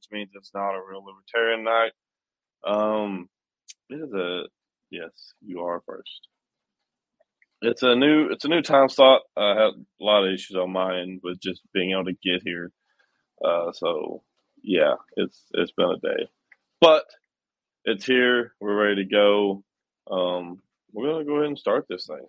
which means it's not a real libertarian night. Um, it is a yes, you are first. It's a new it's a new time slot. I had a lot of issues on my end with just being able to get here. Uh, so yeah, it's it's been a day, but it's here. We're ready to go. Um, we're gonna go ahead and start this thing.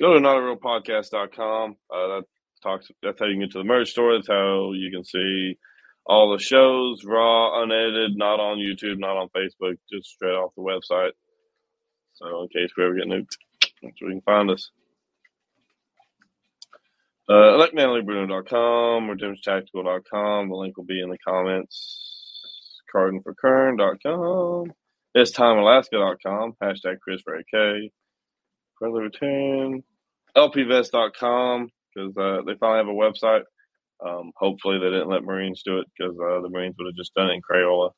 Go to notarealpodcast.com. Uh, that talks. That's how you get to the merch store. That's how you can see all the shows, raw, unedited, not on YouTube, not on Facebook, just straight off the website. So in case we ever get nuked, that's where you can find us. Uh, electmanlybruno.com, redemptiontactical.com. The link will be in the comments. Cardinforkern.com. This time Alaska.com. Hashtag Chris for. Friendly return. LPVest.com because uh, they finally have a website. Um, hopefully, they didn't let Marines do it because uh, the Marines would have just done it in Crayola.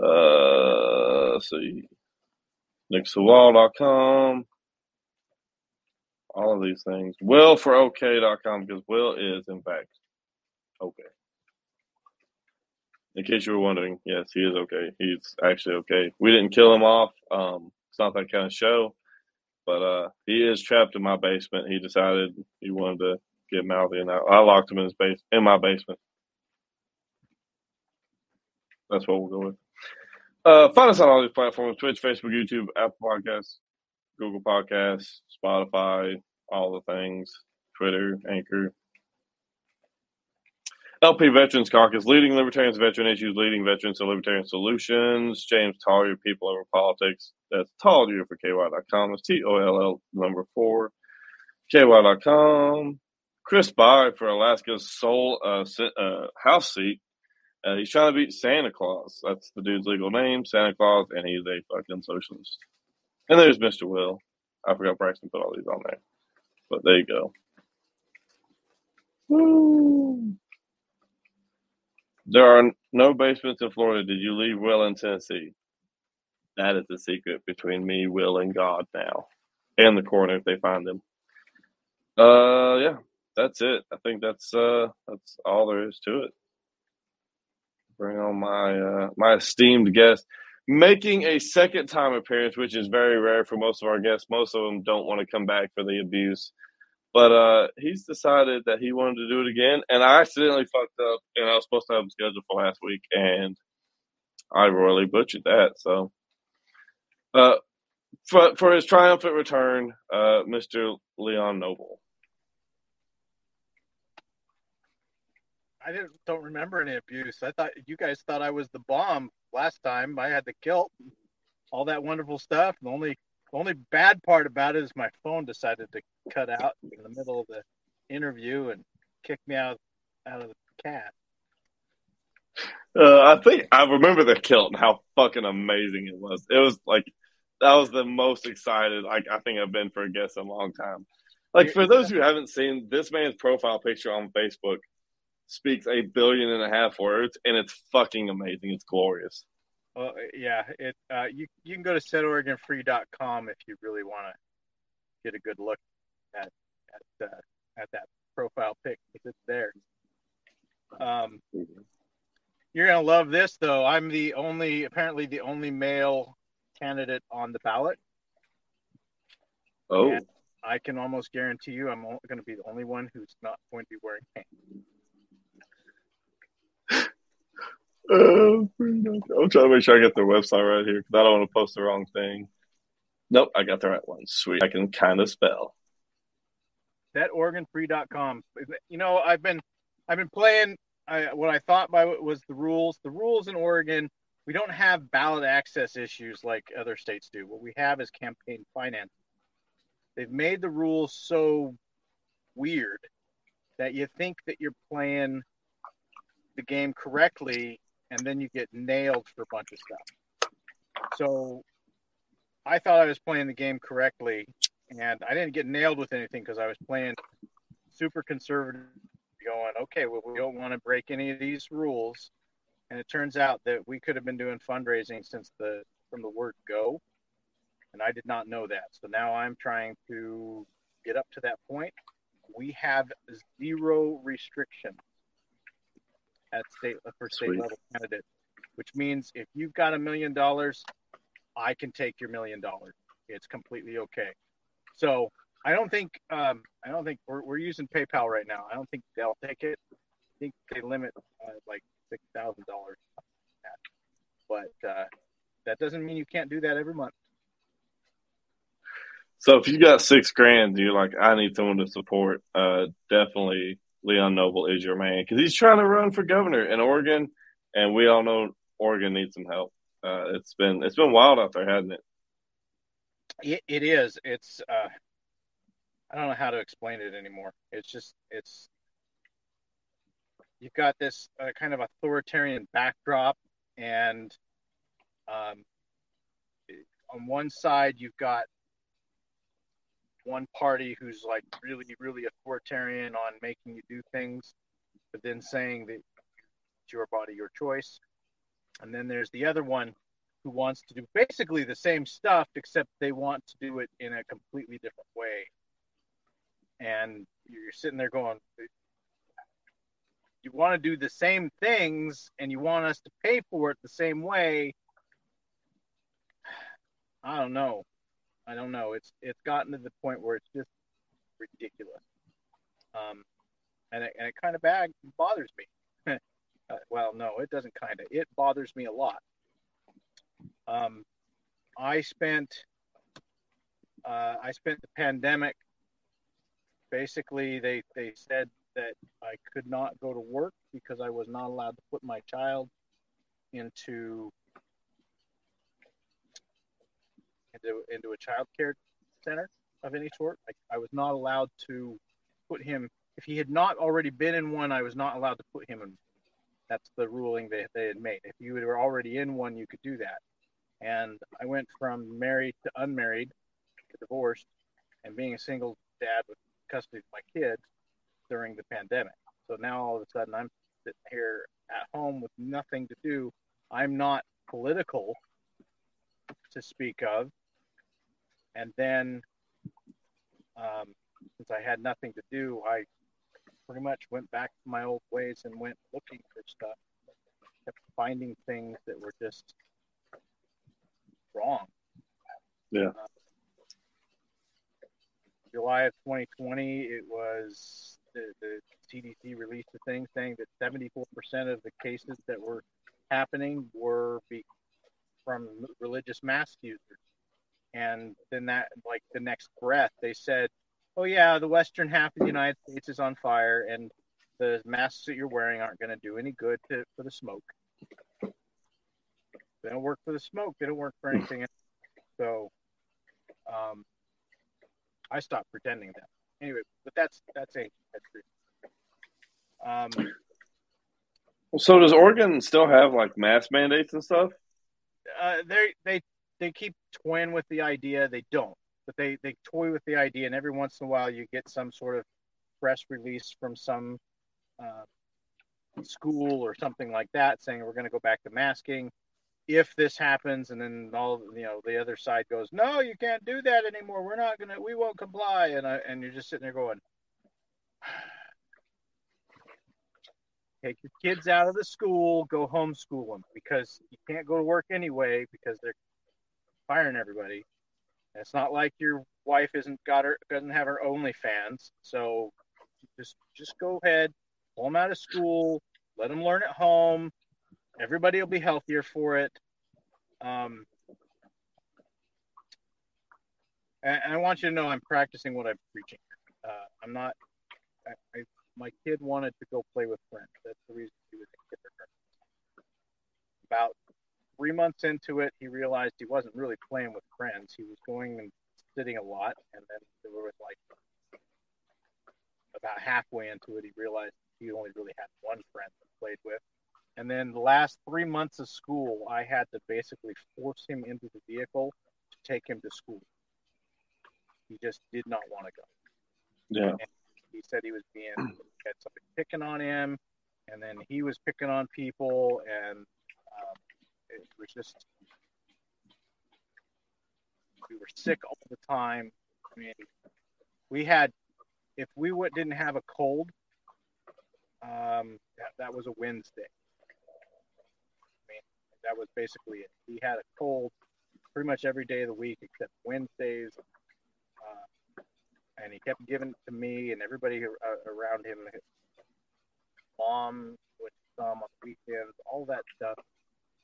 Uh, let's see. NixTheWall.com. All of these things. Will for OK.com because Will is, in fact, okay. In case you were wondering, yes, he is okay. He's actually okay. We didn't kill him off. Um, it's not that kind of show. But uh, he is trapped in my basement. He decided he wanted to get mouthy, and I, I locked him in his base in my basement. That's what we'll go with. Uh, find us on all these platforms: Twitch, Facebook, YouTube, Apple Podcasts, Google Podcasts, Spotify, all the things, Twitter, Anchor. LP Veterans Caucus, leading libertarians, veteran issues, leading veterans to libertarian solutions. James Tollier, People Over Politics. That's Tollier for KY.com. It's T O L L number four, KY.com. Chris Bye for Alaska's sole uh, uh, House seat. Uh, he's trying to beat Santa Claus. That's the dude's legal name, Santa Claus, and he's a fucking socialist. And there's Mr. Will. I forgot Braxton put all these on there. But there you go. Woo. There are no basements in Florida. Did you leave Will in Tennessee? That is the secret between me, Will, and God now, and the coroner if they find him. Uh, yeah, that's it. I think that's uh that's all there is to it. Bring on my uh my esteemed guest, making a second time appearance, which is very rare for most of our guests. Most of them don't want to come back for the abuse. But uh, he's decided that he wanted to do it again, and I accidentally fucked up, and I was supposed to have him scheduled for last week, and I royally butchered that. So, uh, for for his triumphant return, uh, Mr. Leon Noble. I didn't don't remember any abuse. I thought you guys thought I was the bomb last time. I had the kilt, all that wonderful stuff. The only only bad part about it is my phone decided to cut out in the middle of the interview and kick me out out of the cat. Uh, I think I remember the kilt and how fucking amazing it was. It was like that was the most excited like I think I've been for a guest in a long time. Like for those who haven't seen this man's profile picture on Facebook speaks a billion and a half words and it's fucking amazing. It's glorious. Well, yeah, it uh, you you can go to setoregonfree.com if you really want to get a good look at at uh, at that profile pic because it's there. Um, you're gonna love this though. I'm the only, apparently, the only male candidate on the ballot. Oh, and I can almost guarantee you, I'm going to be the only one who's not going to be wearing pants. Uh, Oh, I'm trying to make sure I get the website right here because I don't want to post the wrong thing. Nope, I got the right one. Sweet. I can kind of spell. ThatOregonFree.com. You know, I've been I've been playing I, what I thought by was the rules. The rules in Oregon, we don't have ballot access issues like other states do. What we have is campaign finance. They've made the rules so weird that you think that you're playing the game correctly and then you get nailed for a bunch of stuff. So I thought I was playing the game correctly, and I didn't get nailed with anything because I was playing super conservative, going, okay, well, we don't want to break any of these rules. And it turns out that we could have been doing fundraising since the from the word go, and I did not know that. So now I'm trying to get up to that point we have zero restrictions at state for state Sweet. level candidate, which means if you've got a million dollars, I can take your million dollars. It's completely okay. So I don't think um, I don't think we're, we're using PayPal right now. I don't think they'll take it. I think they limit uh, like six thousand dollars. But uh, that doesn't mean you can't do that every month. So if you got six grand, you're like, I need someone to support. Uh, definitely Leon Noble is your man because he's trying to run for governor in Oregon, and we all know Oregon needs some help. Uh, it's been it's been wild out there, hasn't it? It, it is. It's. Uh, I don't know how to explain it anymore. It's just. It's. You've got this uh, kind of authoritarian backdrop, and um, on one side you've got one party who's like really, really authoritarian on making you do things, but then saying that it's your body, your choice. And then there's the other one who wants to do basically the same stuff, except they want to do it in a completely different way. And you're sitting there going, you want to do the same things and you want us to pay for it the same way. I don't know. I don't know. It's it's gotten to the point where it's just ridiculous. Um, and it, and it kind of bad bothers me. uh, well, no, it doesn't kind of. It bothers me a lot. Um, I spent uh, I spent the pandemic. Basically, they they said that I could not go to work because I was not allowed to put my child into into into a child care center of any sort. I, I was not allowed to put him if he had not already been in one. I was not allowed to put him in. That's the ruling they, they had made. If you were already in one, you could do that. And I went from married to unmarried to divorced and being a single dad with custody of my kid during the pandemic. So now all of a sudden I'm sitting here at home with nothing to do. I'm not political to speak of. And then, um, since I had nothing to do, I pretty much went back to my old ways and went looking for stuff. Kept finding things that were just wrong. Yeah. Uh, July of 2020, it was the, the CDC released a thing saying that 74% of the cases that were happening were be, from religious mask users. And then that, like the next breath, they said, "Oh yeah, the western half of the United States is on fire, and the masks that you're wearing aren't going to do any good to, for the smoke. They don't work for the smoke. They don't work for anything else. So, um, I stopped pretending that. Anyway, but that's that's ancient history. Um, well, So does Oregon still have like mask mandates and stuff? uh, they they they keep toying with the idea. They don't, but they they toy with the idea, and every once in a while you get some sort of press release from some uh, school or something like that saying we're going to go back to masking. If this happens and then all you know the other side goes no you can't do that anymore. We're not to we won't comply. And I, and you're just sitting there going take your kids out of the school go homeschool them because you can't go to work anyway because they're firing everybody. It's not like your wife isn't got her doesn't have her OnlyFans. So just just go ahead pull them out of school let them learn at home. Everybody will be healthier for it. Um, and, and i want you to know i'm practicing what i'm preaching. Uh, i'm not I, I, my kid wanted to go play with friends. That's the reason he was in kindergarten about three months into it he realized he wasn't really playing with friends he was going and sitting a lot and then there was like about halfway into it he realized he only really had one friend to played with and then the last three months of school, I had to basically force him into the vehicle to take him to school. He just did not want to go. Yeah. And he said he was being had somebody picking on him, and then he was picking on people, and it was just we were sick all the time. I mean, we had if we w- didn't have a cold, um, that, that was a Wednesday. I mean, that was basically it. He had a cold pretty much every day of the week except Wednesdays. Uh, and he kept giving it to me and everybody uh, around him. His mom would come on the weekends, all that stuff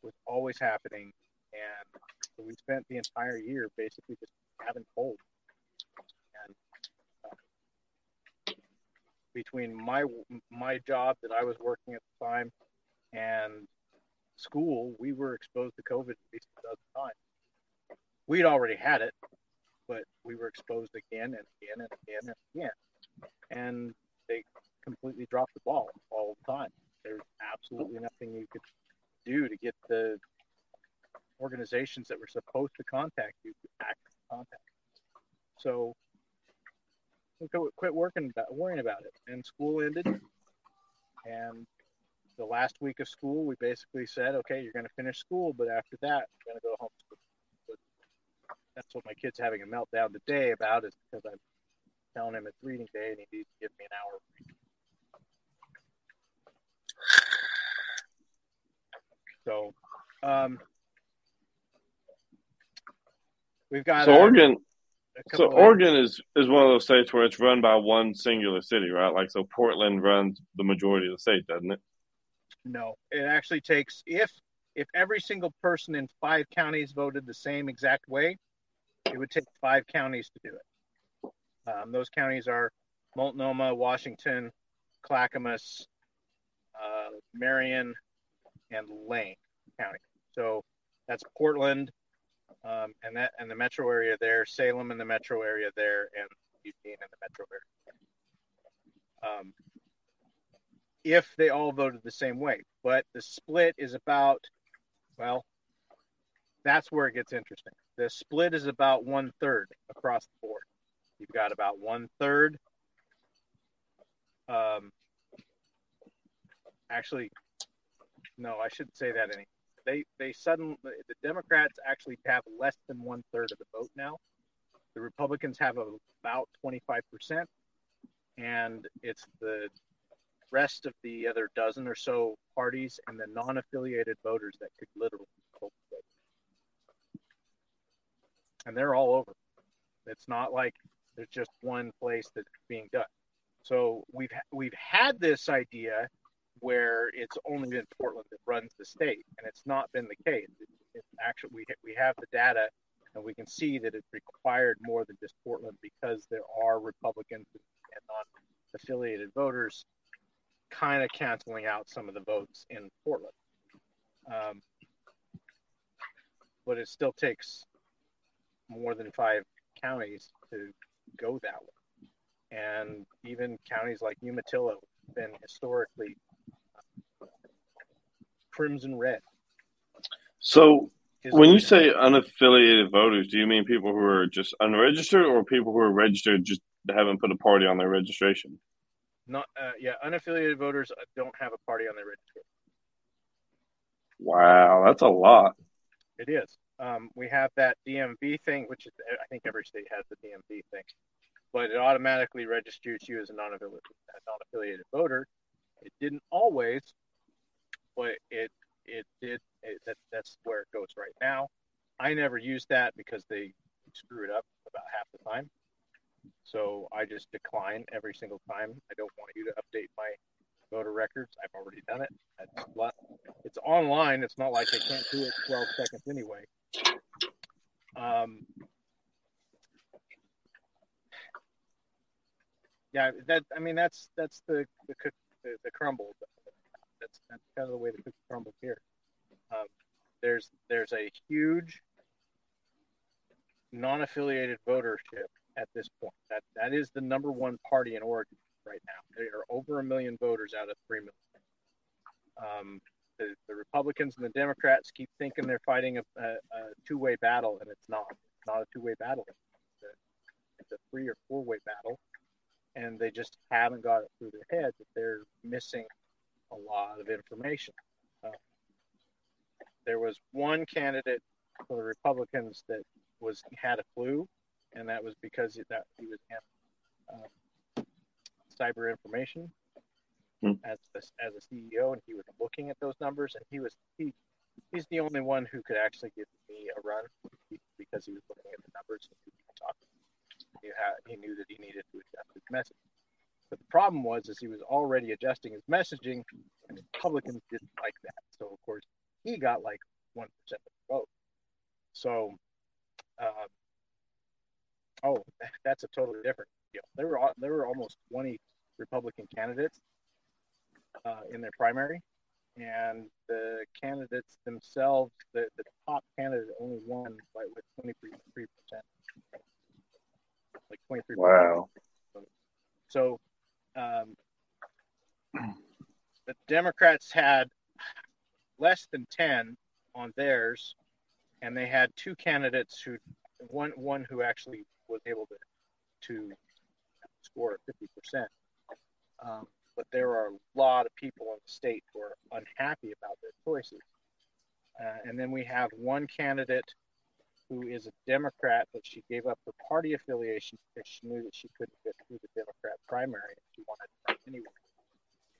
was always happening. And we spent the entire year basically just having cold. And uh, between my my job that I was working at the time and school, we were exposed to COVID at least a dozen times. We'd already had it, but we were exposed again and again and again and again. And they completely dropped the ball all the time. There's absolutely nothing you could do to get the organizations that were supposed to contact you to actually contact. So we quit working about, worrying about it, and school ended. And the last week of school, we basically said, okay, you're going to finish school, but after that, you're going to go home. But that's what my kid's having a meltdown today about is because I'm telling him it's reading day and he needs to give me an hour. So, um, we've got so Oregon. So Oregon is is one of those states where it's run by one singular city, right? Like so, Portland runs the majority of the state, doesn't it? No, it actually takes if if every single person in five counties voted the same exact way, it would take five counties to do it. Um, those counties are Multnomah, Washington, Clackamas, uh, Marion, and Lane County. So that's Portland, um, and that and the metro area there, Salem and the metro area there, and Eugene and the metro area. Um, if they all voted the same way, but the split is about, well, that's where it gets interesting. The split is about one third across the board. You've got about one third. Um, actually, no, I shouldn't say that any. They they suddenly the Democrats actually have less than one third of the vote now. The Republicans have about twenty five percent, and it's the rest of the other dozen or so parties and the non-affiliated voters that could literally vote. And they're all over. It's not like there's just one place that's being done. So we've we've had this idea where it's only been Portland that runs the state, and it's not been the case. It, it's actually we we have the data, and we can see that it's required more than just Portland because there are Republicans and non-affiliated voters, kind of canceling out some of the votes in Portland. Um, but it still takes more than five counties to go that way, and even counties like Umatilla have been historically crimson red. So when you say unaffiliated voters, do you mean people who are just unregistered or people who are registered just haven't put a party on their registration? Not uh, yeah, unaffiliated voters uh, don't have a party on their registration. Wow, that's a lot. It is. Um, we have that DMV thing, which is I think every state has the DMV thing, but it automatically registers you as a non-affiliated, non-affiliated voter. It didn't always, but it it did it, that that's where it goes right now. I never use that because they screw it up about half the time. So I just decline every single time. I don't want you to update my voter records. I've already done it. It's, online. It's not like I can't do it 12 seconds anyway. Um, yeah, that I mean that's that's the the, the, the crumble that's that's kind of the way the cookie crumbles here. Um, there's there's a huge non-affiliated votership at this point. That that is the number one party in Oregon right now. There are over a million voters out of three million. Um, the, the, Republicans and the Democrats keep thinking they're fighting a, a, a two-way battle, and it's not. It's not a two-way battle. It's a, it's a three or four-way battle, and they just haven't got it through their head that they're missing a lot of information. Uh, there was one candidate for the Republicans that was had a flu, and that was because that he was uh, cyber information Hmm. as a, as a CEO, and he was looking at those numbers, and he was he he's the only one who could actually give me a run because he was looking at the numbers and he was talking. He had he knew that he needed to adjust his message. But the problem was is he was already adjusting his messaging, and Republicans didn't like that. So of course he got like one percent of the vote. So, um, oh, that's a totally different deal. There were there were almost twenty Republican candidates uh, in their primary, and the candidates themselves, the, the top candidate only won by with twenty three percent, like twenty three. Wow. So, um, the Democrats had less than ten on theirs, and they had two candidates who one one who actually was able to to score fifty percent. Um, but there are a lot of people in the state who are unhappy about their choices. Uh, and then we have one candidate who is a Democrat, but she gave up her party affiliation because she knew that she couldn't get through the Democrat primary if she wanted to run anyway.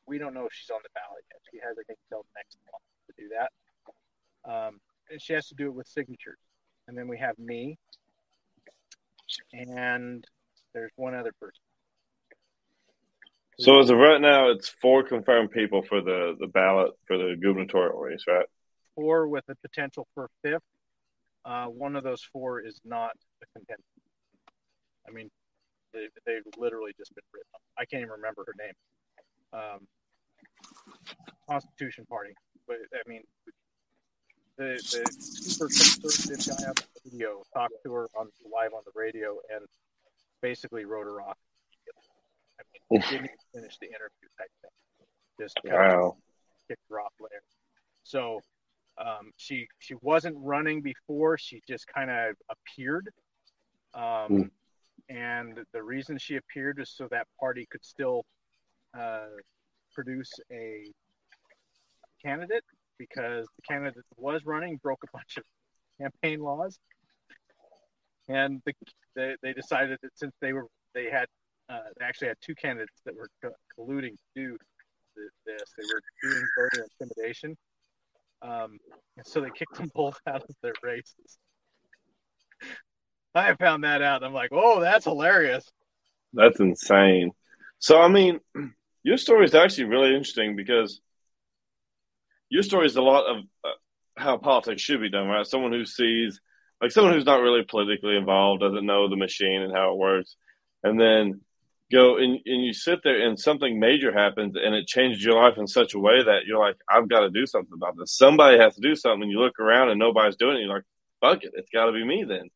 We don't know if she's on the ballot yet. She has, I think, until next month to do that. Um, and she has to do it with signatures. And then we have me, and there's one other person. So as of right now, it's four confirmed people for the, the ballot for the gubernatorial race, right? four with a potential for fifth. Uh, one of those four is not a contender. I mean, they, they've literally just been written up. I can't even remember her name. Um, Constitution Party. But, I mean, the, the super conservative guy on the radio talked to her on live on the radio and basically wrote her off. I mean, didn't even finish the interview type thing. Just kind of Wow. kicked her off later. So um, she she wasn't running before. She just kind of appeared, um, Hmm. and the reason she appeared was so that party could still uh, produce a candidate because the candidate was running broke a bunch of campaign laws, and the, they they decided that since they were they had uh, they actually had two candidates that were co- colluding to do this. They were doing voter intimidation. Um, so they kicked them both out of their races. I found that out. I'm like, oh, that's hilarious. That's insane. So, I mean, your story is actually really interesting because your story is a lot of uh, how politics should be done, right? Someone who sees, like, someone who's not really politically involved, doesn't know the machine and how it works, and then go and, and you sit there and something major happens and it changes your life in such a way that you're like, I've got to do something about this. Somebody has to do something. And you look around and nobody's doing it. You're like, fuck it. It's got to be me then.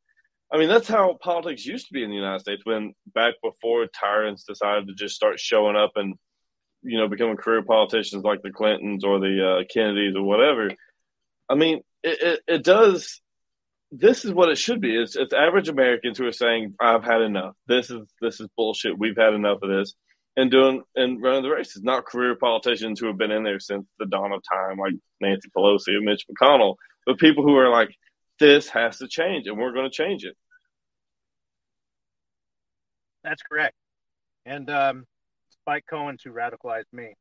I mean, that's how politics used to be in the United States when back before tyrants decided to just start showing up and, you know, becoming career politicians like the Clintons or the uh, Kennedys or whatever. I mean, it, it, it does. This is what it should be. It's, it's average Americans who are saying, "I've had enough. This is this is bullshit. We've had enough of this," and doing and running the races. Not career politicians who have been in there since the dawn of time, like Nancy Pelosi or Mitch McConnell, but people who are like, "This has to change, and we're going to change it." That's correct. And um, Spike Cohen, who radicalized me.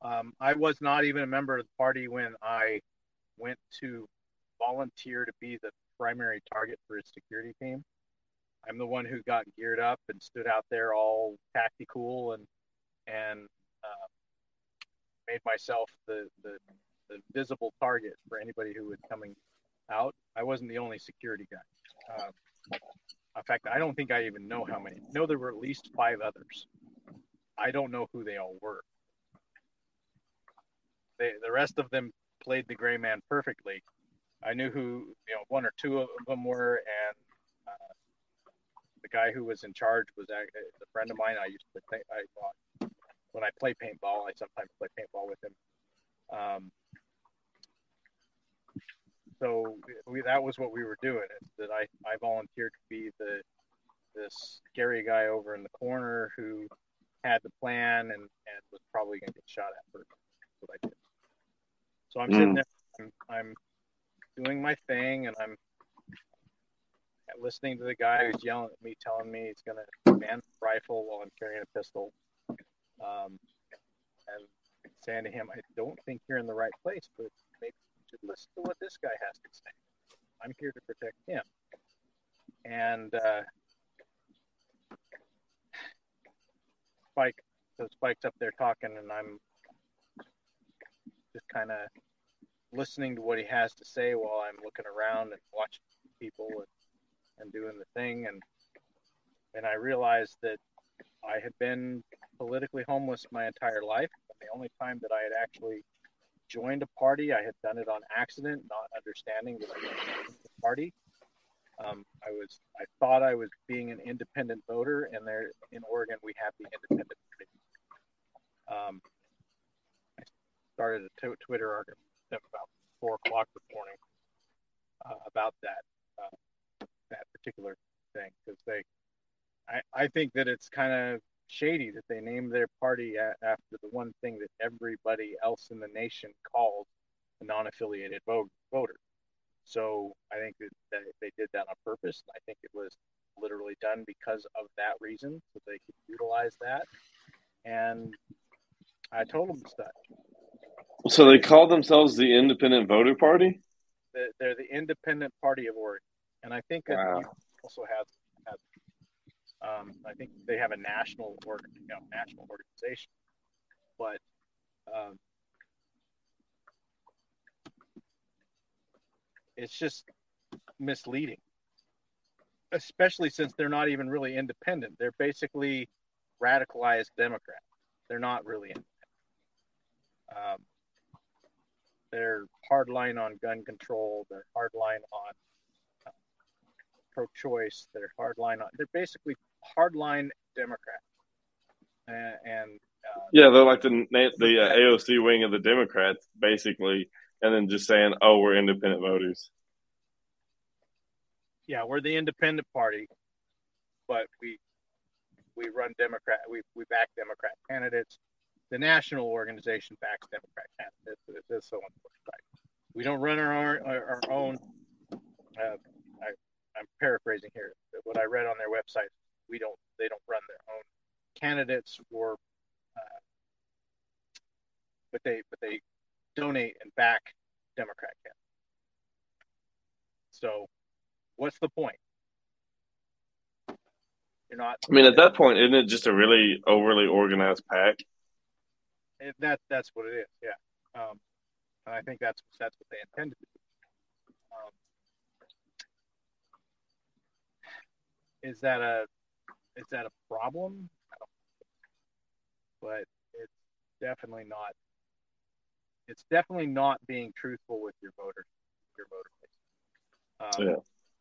Um, I was not even a member of the party when I went to volunteer to be the primary target for his security team. I'm the one who got geared up and stood out there all tactical and and uh, made myself the, the the visible target for anybody who was coming out. I wasn't the only security guy. Um, in fact, I don't think I even know how many. Know there were at least five others. I don't know who they all were. They, the rest of them played the gray man perfectly. I knew who you know one or two of them were, and uh, the guy who was in charge was a, a friend of mine. I used to play. I uh, when I play paintball, I sometimes play paintball with him. Um, so we, that was what we were doing. Is that I, I volunteered to be the this scary guy over in the corner who had the plan and, and was probably going to get shot at first. That's what I did. So I'm sitting Mm. there, I'm, I'm doing my thing, and I'm listening to the guy who's yelling at me, telling me he's going to ban the rifle while I'm carrying a pistol, um, and saying to him, "I don't think you're in the right place, but maybe you should listen to what this guy has to say. I'm here to protect him." And uh, Spike, so Spike's up there talking, and I'm just kind of listening to what he has to say while I'm looking around and watching people and, and doing the thing and and I realized that I had been politically homeless my entire life. And the only time that I had actually joined a party, I had done it on accident, not understanding that I was the party. Um, I was I thought I was being an independent voter, and there in Oregon we have the independent. Um, I started a t- Twitter argument about four o'clock this morning uh, about that uh, that particular thing because they, I, I think that it's kind of shady that they named their party a- after the one thing that everybody else in the nation calls a non-affiliated vote, voter. So I think that, that they did that on purpose. I think it was literally done because of that reason, so they could utilize that. And I told them stuff. So they call themselves the Independent Voter Party. They're the Independent Party of Oregon, and I think that Wow. also has, has um, I think they have a national org, you know, national organization, but um, it's just misleading, especially since they're not even really independent. They're basically radicalized Democrats. They're not really independent. Um, they're hardline on gun control. They're hardline on uh, pro-choice. They're hardline on. They're basically hardline Democrats. And, and uh, Yeah, they're like the the uh, AOC wing of the Democrats, basically, and then just saying, "Oh, we're independent voters." yeah, we're the independent party, but we we run Democrat. We we back Democrat candidates. The national organization backs Democrat candidates. It's just so. Right? We don't run our our, our own. Uh, I, I'm paraphrasing here. What I read on their website, we don't. They don't run their own candidates for, uh, but they but they donate and back Democrat candidates. So, what's the point? You're not. I mean, at that point, isn't it just a really overly organized pack? It, that that's what it is. Yeah, um, and I think that's that's what they intended to do. Um, is that a is that a problem? I don't but it's definitely not. It's definitely not being truthful with your voters, your voter base. Um, Yeah.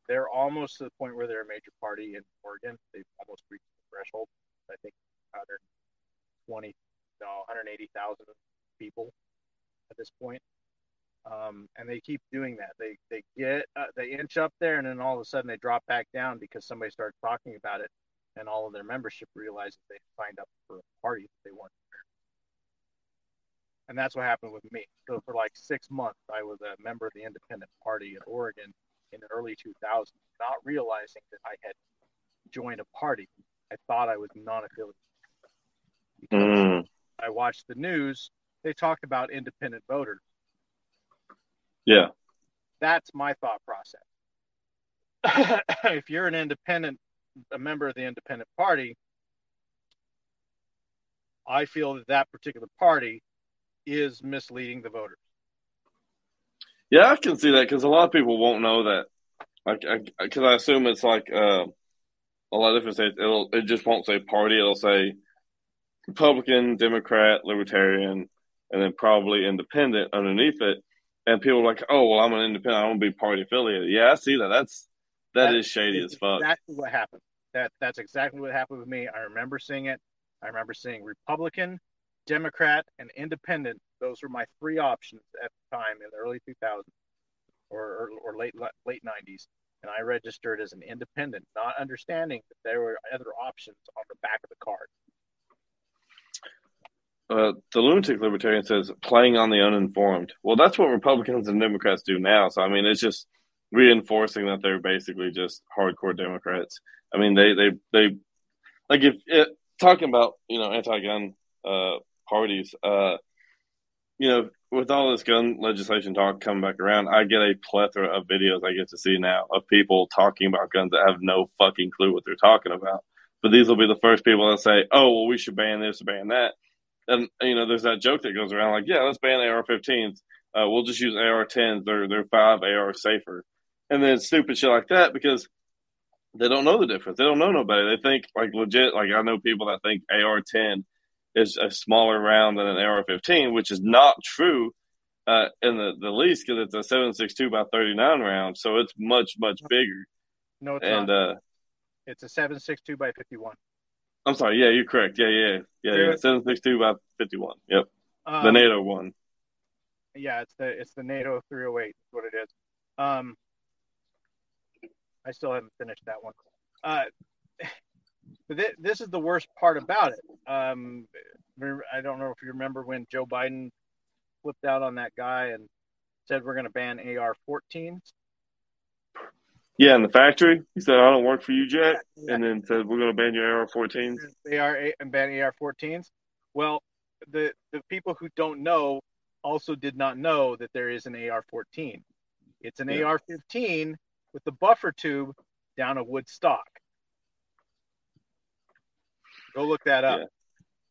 They're almost to the point where they're a major party in Oregon. They've almost reached the threshold. I think 120, no, 180,000 people at this point. Um, and they keep doing that. They they get uh, they inch up there, and then all of a sudden they drop back down because somebody starts talking about it, and all of their membership realizes they signed up for a party that they weren't. And that's what happened with me. So for like six months, I was a member of the Independent Party in Oregon in the early 2000s, not realizing that I had joined a party. I thought I was non-affiliated. Mm. I watched the news. They talked about independent voters. Yeah. That's my thought process. if you're an independent, a member of the independent party, I feel that that particular party is misleading the voters. Yeah, I can see that because a lot of people won't know that. Like, because I, assume it's like uh, a lot of different states. It'll it just won't say party. It'll say Republican, Democrat, Libertarian, and then probably Independent underneath it. And people are like, "Oh, well, I'm an independent. I don't be party affiliated." Yeah, I see that. That's that is shady as fuck. That's what happened. That that's exactly what happened with me. I remember seeing it. I remember seeing Republican, Democrat, and Independent. Those were my three options at the time in the early 2000s or, or, or late late 90s. And I registered as an independent, not understanding that there were other options on the back of the card. Uh, the lunatic libertarian says playing on the uninformed. Well, that's what Republicans and Democrats do now. So I mean, it's just reinforcing that they're basically just hardcore Democrats. I mean, they they they like if it, talking about you know anti-gun uh, parties, uh, you know, with all this gun legislation talk coming back around, I get a plethora of videos I get to see now of people talking about guns that have no fucking clue what they're talking about. But these will be the first people that say, "Oh, well, we should ban this ban that." And you know, there's that joke that goes around like, "Yeah, let's ban AR-15s. Uh, we'll just use AR-10s. They're they're five AR safer." And then stupid shit like that because they don't know the difference. They don't know nobody. They think like legit. Like I know people that think AR-10 is a smaller round than an AR-15, which is not true uh, in the, the least because it's a 7.62 by 39 round, so it's much much bigger. No, it's and not. uh, It's a 7.62 by 51. I'm sorry, yeah, you're correct. Yeah, yeah, yeah, yeah. Yeah. 7.62 by 51. Yep, Um, the NATO one. Yeah, it's the it's the NATO 308. Is what it is. Um, I still haven't finished that one. Uh, but this is the worst part about it. Um, I don't know if you remember when Joe Biden flipped out on that guy and said we're going to ban AR-14s. Yeah, in the factory, he said, "I don't work for you, Jack," and then said, "We're going to ban your AR-14s." AR and ban AR-14s. Well, the the people who don't know also did not know that there is an AR-14. It's an Yeah. AR-15 with the buffer tube down a wood stock. Go look that up Yeah.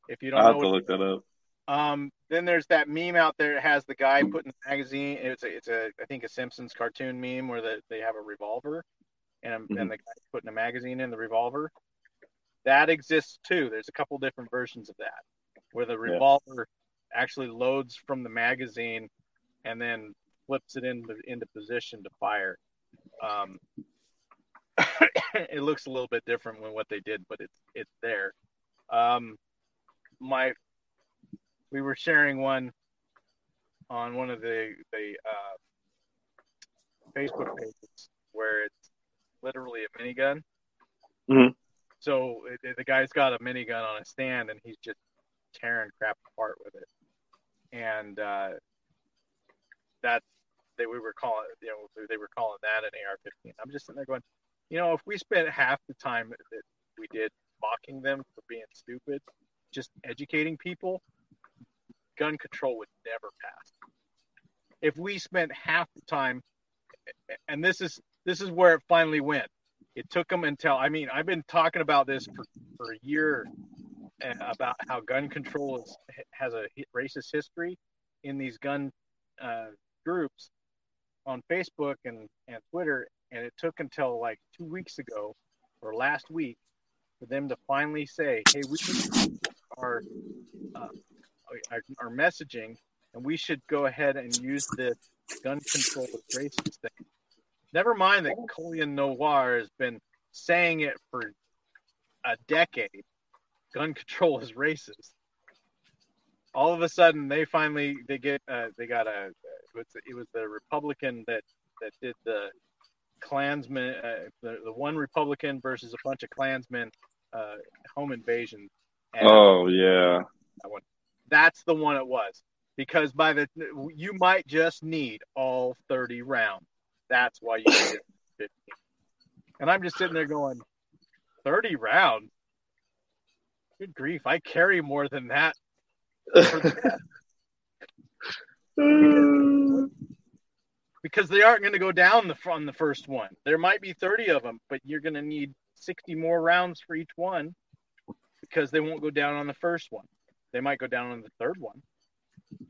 if you don't I have to look that up. Um, then there's that meme out there that has the guy putting the magazine. It's a, it's a I think a Simpsons cartoon meme where the, they have a revolver, and Mhm. and the guy's putting a magazine in the revolver. That exists too. There's a couple different versions of that, where the revolver actually loads from the magazine and then flips it into into position to fire. Um, it looks a little bit different than what they did, but it's it's there. Um, my we were sharing one on one of the the uh, Facebook pages where it's literally a minigun. Mhm. So it, the guy's got a minigun on a stand and he's just tearing crap apart with it. And uh, that they we were calling you know they were calling that an AR-15. I'm just sitting there going, you know, if we spent half the time that we did mocking them for being stupid, just educating people, gun control would never pass. If we spent half the time, and this is this is where it finally went. It took them until I mean I've been talking about this for, for a year uh, about how gun control is, has a racist history in these gun uh, groups on Facebook and, and Twitter, and it took until like two weeks ago or last week for them to finally say, "Hey, we are uh, our, our messaging, and we should go ahead and use this gun control is racist thing." Never mind that Colion Noir has been saying it for a decade. Gun control is racist. All of a sudden, they finally they get uh, they got a it was, it was the Republican that that did the Klansman uh, the the one Republican versus a bunch of Klansmen uh, home invasion. And Oh yeah, that's the one it was because by the you might just need all 30 rounds. That's why you need 15. And I'm just sitting there going, 30 rounds. Good grief! I carry more than that. Because they aren't going to go down the on the first one. There might be 30 of them, but you're going to need 60 more rounds for each one because they won't go down on the first one. They might go down on the third one.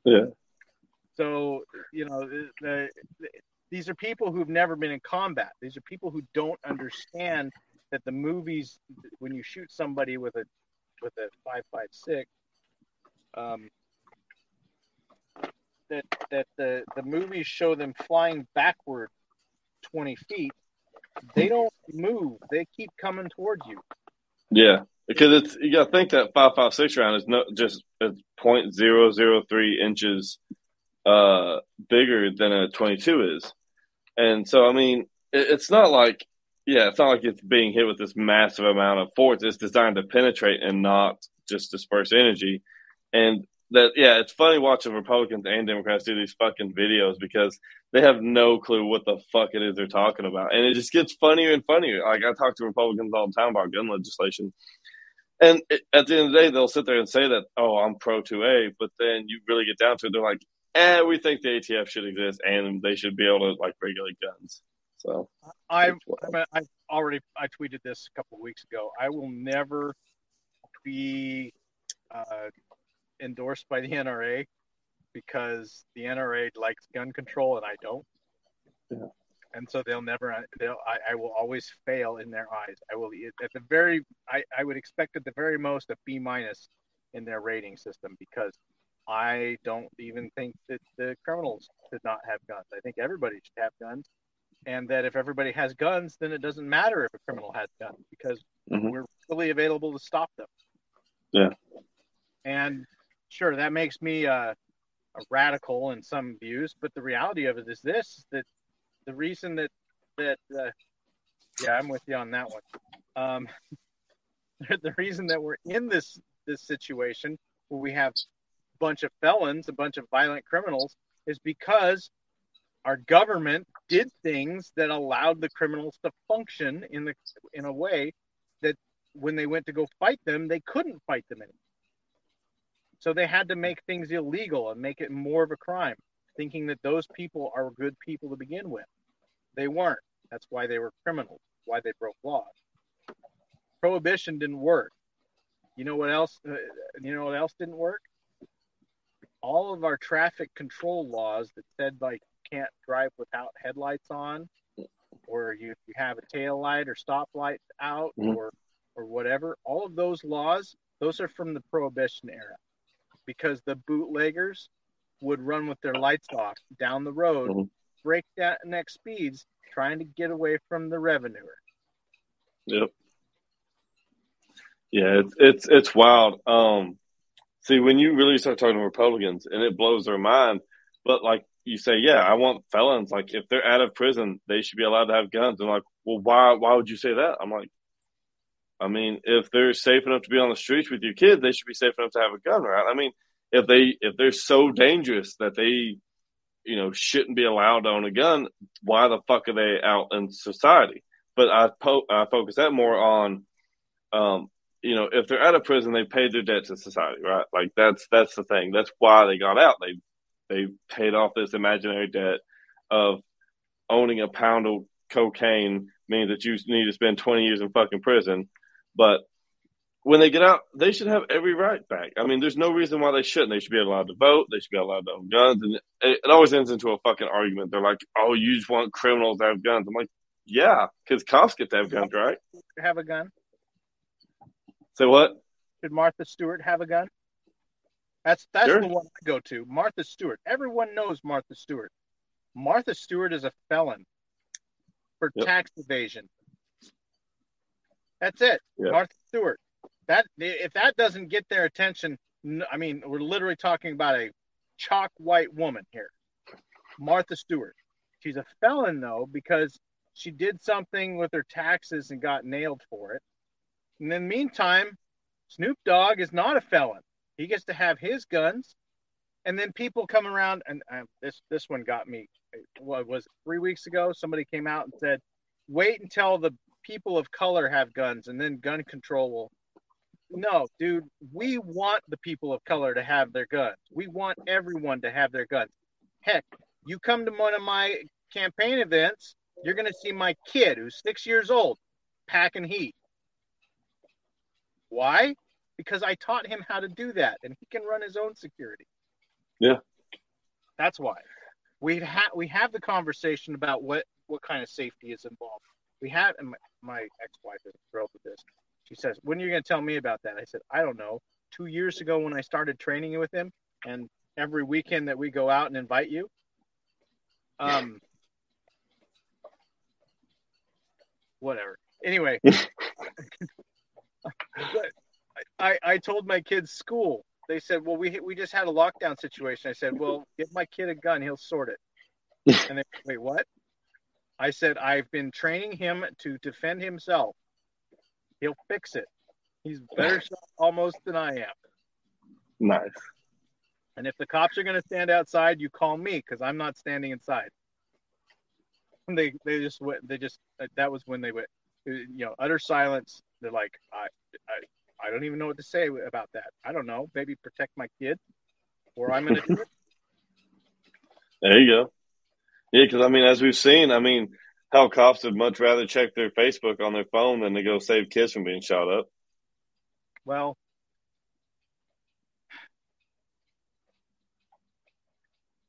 yeah, So, you know, the, the, these are people who've never been in combat. These are people who don't understand that the movies, when you shoot somebody with a with a five five six, um, that that the the movies show them flying backward twenty feet. They don't move. They keep coming towards you. yeah. Because it's you got to think that five five six round is no just it's point zero zero three inches uh bigger than a twenty two is, and so I mean it, it's not like yeah it's not like it's being hit with this massive amount of force. It's designed to penetrate and not just disperse energy, and that yeah, it's funny watching Republicans and Democrats do these fucking videos because they have no clue what the fuck it is they're talking about, and it just gets funnier and funnier. Like I talk to Republicans all the time about gun legislation, and it, at the end of the day, they'll sit there and say that, "Oh, I'm pro 2A," but then you really get down to it, they're like, "Eh, we think the ATF should exist and they should be able to like regulate guns." So I I already I tweeted this a couple of weeks ago. I will never be uh, endorsed by the NRA because the NRA likes gun control and I don't. Yeah. And so they'll never. They'll. I, I will always fail in their eyes. I will at the very. I, I would expect at the very most a B minus in their rating system because I don't even think that the criminals should not have guns. I think everybody should have guns, and that if everybody has guns, then it doesn't matter if a criminal has guns because mm-hmm. we're fully available to stop them. Yeah. And sure, that makes me a, a radical in some views, but the reality of it is this: that the reason that that uh, yeah, I'm with you on that one. Um, the reason that we're in this this situation where we have a bunch of felons, a bunch of violent criminals, is because our government did things that allowed the criminals to function in the in a way that when they went to go fight them, they couldn't fight them anymore. So they had to make things illegal and make it more of a crime, thinking that those people are good people to begin with. They weren't. That's why they were criminals, why they broke laws. Prohibition didn't work. You know what else? Uh, you know what else didn't work? All of our traffic control laws that said like you can't drive without headlights on, or you, you have a tail light or stop stoplight out, mm-hmm. or or whatever. All of those laws, those are from the Prohibition era because the bootleggers would run with their lights off down the road, mm-hmm. Break that next speeds, trying to get away from the revenue. Yep. Yeah, it's it's it's wild. Um, see, when you really start talking to Republicans, and it blows their mind, but like you say, yeah, I want felons. Like if they're out of prison, they should be allowed to have guns. And like, well, why why would you say that? I'm like, I mean, if they're safe enough to be on the streets with your kids, they should be safe enough to have a gun, right? I mean, if they if they're so dangerous that they, you know, shouldn't be allowed to own a gun, why the fuck are they out in society? But I po- I focus that more on, um, you know, if they're out of prison, they paid their debt to society, right? Like that's that's the thing. That's why they got out. They they paid off this imaginary debt of owning a pound of cocaine means that you need to spend 20 years in fucking prison but when they get out, they should have every right back. I mean, there's no reason why they shouldn't. They should be allowed to vote. They should be allowed to own guns. And it, it always ends into a fucking argument. They're like, "Oh, you just want criminals to have guns." I'm like, "Yeah, because cops get to have guns, right?" Have a gun. Say what? Should Martha Stewart have a gun? That's that's sure. the one I go to. Martha Stewart. Everyone knows Martha Stewart. Martha Stewart is a felon for yep. tax evasion. That's it. Yeah. Martha Stewart. That if that doesn't get their attention, I mean, we're literally talking about a chalk white woman here. Martha Stewart. She's a felon though because she did something with her taxes and got nailed for it. And in the meantime, Snoop Dogg is not a felon. He gets to have his guns. And then people come around, and uh, this this one got me. What was it, three weeks ago? Somebody came out and said, "Wait until the people of color have guns and then gun control will no dude we want the people of color to have their guns. We want everyone to have their guns. Heck you come to one of my campaign events you're going to see my kid who's six years old packing heat. Why? Because i taught him how to do that and he can run his own security. Yeah. That's why. We have we have the conversation about what what kind of safety is involved. We have and my, my ex-wife is thrilled with this she says when are you going to tell me about that? I said i don't know. Two years ago when i started training with him and every weekend that we go out and invite you. Um whatever. Anyway. I, I told my kids school. They said well we we just had a lockdown situation. I said well give my kid a gun. He'll sort it. And they wait what? I said, I've been training him to defend himself. He'll fix it. He's better shot almost than I am. Nice. And if the cops are going to stand outside, you call me because I'm not standing inside. And they they just went. They just uh, that was when they went. Uh, you know, utter silence. They're like, I, I, I don't even know what to say about that. I don't know. Maybe protect my kid, or I'm going to. There you go. Yeah, because I mean, as we've seen, I mean, how cops would much rather check their Facebook on their phone than to go save kids from being shot up. Well,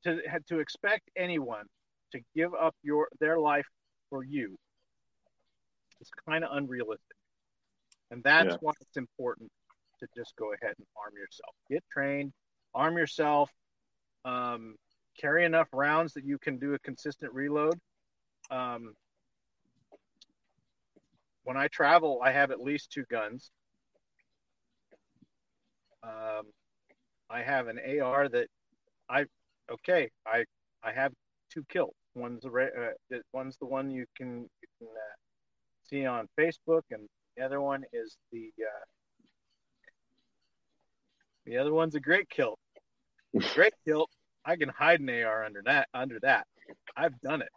to to expect anyone to give up your their life for you is kind of unrealistic, and that's yeah. why it's important to just go ahead and arm yourself. Get trained, arm yourself, um, carry enough rounds that you can do a consistent reload. Um, when I travel, I have at least two guns. Um, I have an AR that I okay. I I have two kills. One's the uh, one's the one you can you can uh, see on Facebook, and the other one is the uh, the other one's a great kilt. Great kill. I can hide an AR under that. Under that, I've done it.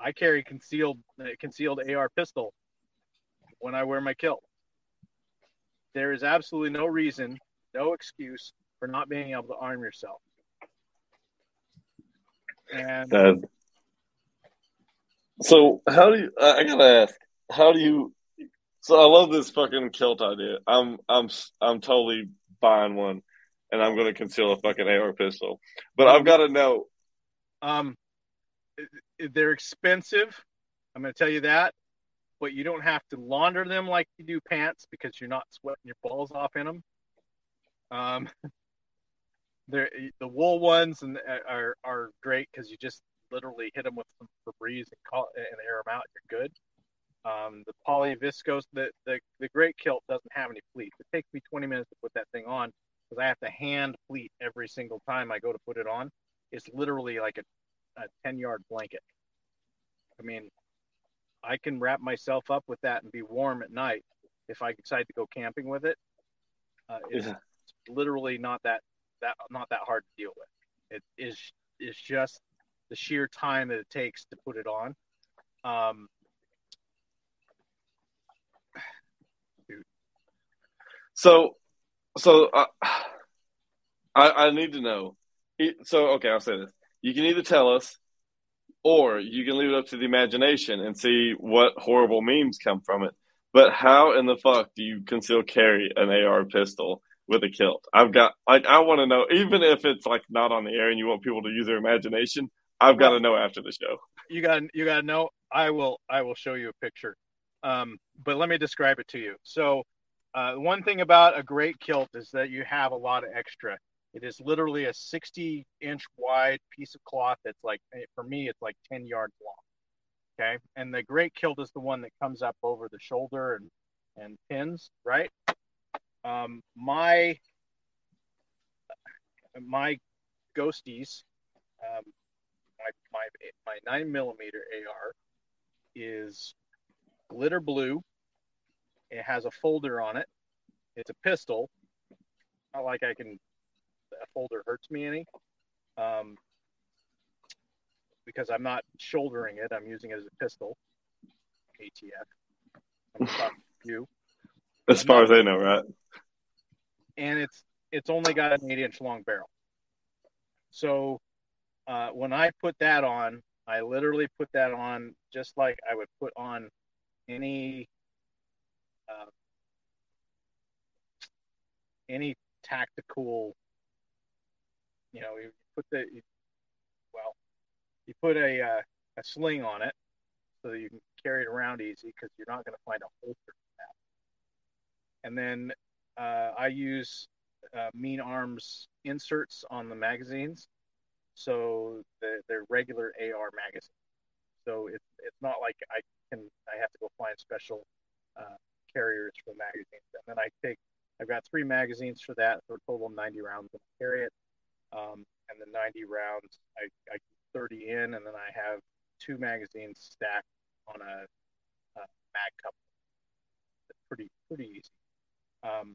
I carry concealed uh, concealed AR pistol when I wear my kilt. There is absolutely no reason, no excuse for not being able to arm yourself. And uh, so, how do you? I gotta ask, how do you? So, I love this fucking kilt idea. I'm, I'm, I'm totally buying one, and I'm gonna conceal a fucking AR pistol. But I've got to know. Um, they're expensive. I'm gonna tell you that, but you don't have to launder them like you do pants because you're not sweating your balls off in them. Um, the wool ones and uh, are are great because you just literally hit them with some Febreze and call and air them out. You're good. Um, the poly viscose, the, the the great kilt doesn't have any pleats. It takes me 20 minutes to put that thing on because I have to hand pleat every single time I go to put it on. It's literally like a, a 10 yard blanket. I mean, I can wrap myself up with that and be warm at night if I decide to go camping with it. Uh, it's, yeah. literally not that that not that hard to deal with. It is is just the sheer time that it takes to put it on. Um, so, so uh, I I need to know. So okay, I'll say this. You can either tell us, or you can leave it up to the imagination and see what horrible memes come from it. But how in the fuck do you conceal carry an AR pistol with a kilt. I've got like I want to know, even if it's like not on the air and you want people to use their imagination, I've got to know after the show. You got you got to know. I will I will show you a picture, um, but let me describe it to you. So, uh, one thing about a great kilt is that you have a lot of extra. It is literally a 60 inch wide piece of cloth that's like for me it's like 10 yards long. Okay, and the great kilt is the one that comes up over the shoulder and and pins, right? Um, my my ghosties, um, my my my nine millimeter AR is glitter blue. It has a folder on it. It's a pistol. Not like I can. A folder hurts me any. Um, because I'm not shouldering it. I'm using it as a pistol. ATF. I'm talking to you. As far as they know, right? And it's it's only got an eight inch long barrel. So uh, when I put that on, I literally put that on just like I would put on any uh, any tactical. You know, you put the well, you put a uh, a sling on it so that you can carry it around easy because you're not going to find a holster for that. and then uh, I use uh, Mean Arms inserts on the magazines, so the, they're regular AR magazines. So it's it's not like I can I have to go find special uh, carriers for magazines. And then I take I've got three magazines for that for a total of 90 rounds I carry it. Um, and the 90 rounds I, I 30 in, and then I have two magazines stacked on a, a mag. It's pretty pretty easy. Um,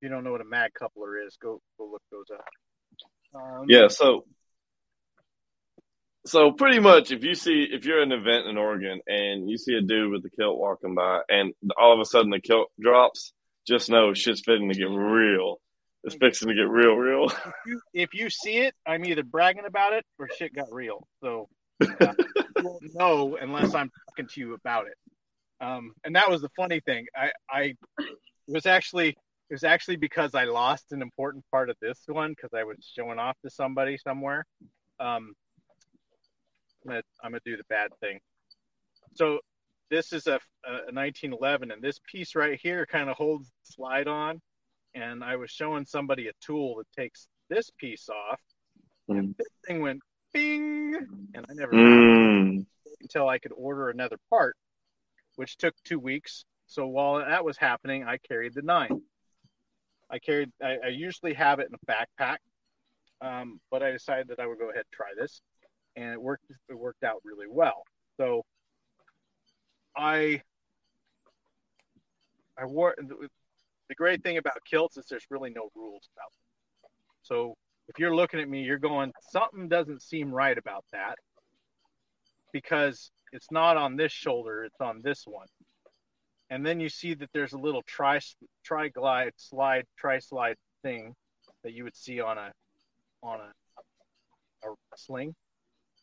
you don't know what a mag coupler is, go go look those up. Um, Yeah, so so pretty much if you see if you're at an event in Oregon and you see a dude with a kilt walking by and all of a sudden the kilt drops, just know shit's fitting to get real. It's fixing to get real, real. If you, if you see it, I'm either bragging about it or shit got real. So uh, you won't know unless I'm talking to you about it. Um, and that was the funny thing. I, I it was actually it was actually because I lost an important part of this one because I was showing off to somebody somewhere. Um, I'm gonna I'm gonna do the bad thing. So this is a, a 1911, and this piece right here kind of holds the slide on. And I was showing somebody a tool that takes this piece off, and this thing went bing, and I never Mm. until I could order another part, which took two weeks. So while that was happening, I carried the nine. I carried. I, I usually have it in a backpack, um, but I decided that I would go ahead and try this, and it worked. It worked out really well. So I I wore. The great thing about kilts is there's really no rules about them. So if you're looking at me, you're going something doesn't seem right about that because it's not on this shoulder, it's on this one. And then you see that there's a little tri tri glide slide tri slide thing that you would see on a on a, a sling,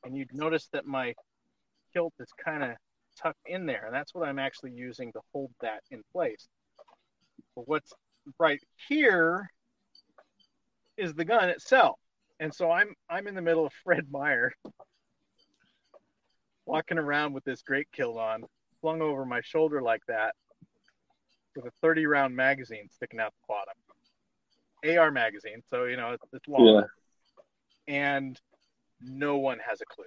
and you'd notice that my kilt is kind of tucked in there, and that's what I'm actually using to hold that in place. But what's right here is the gun itself, and so I'm I'm in the middle of Fred Meyer walking around with this great kilt on, flung over my shoulder like that, with a 30 round magazine sticking out the bottom. AR magazine, so you know it's, it's long, and no one has a clue,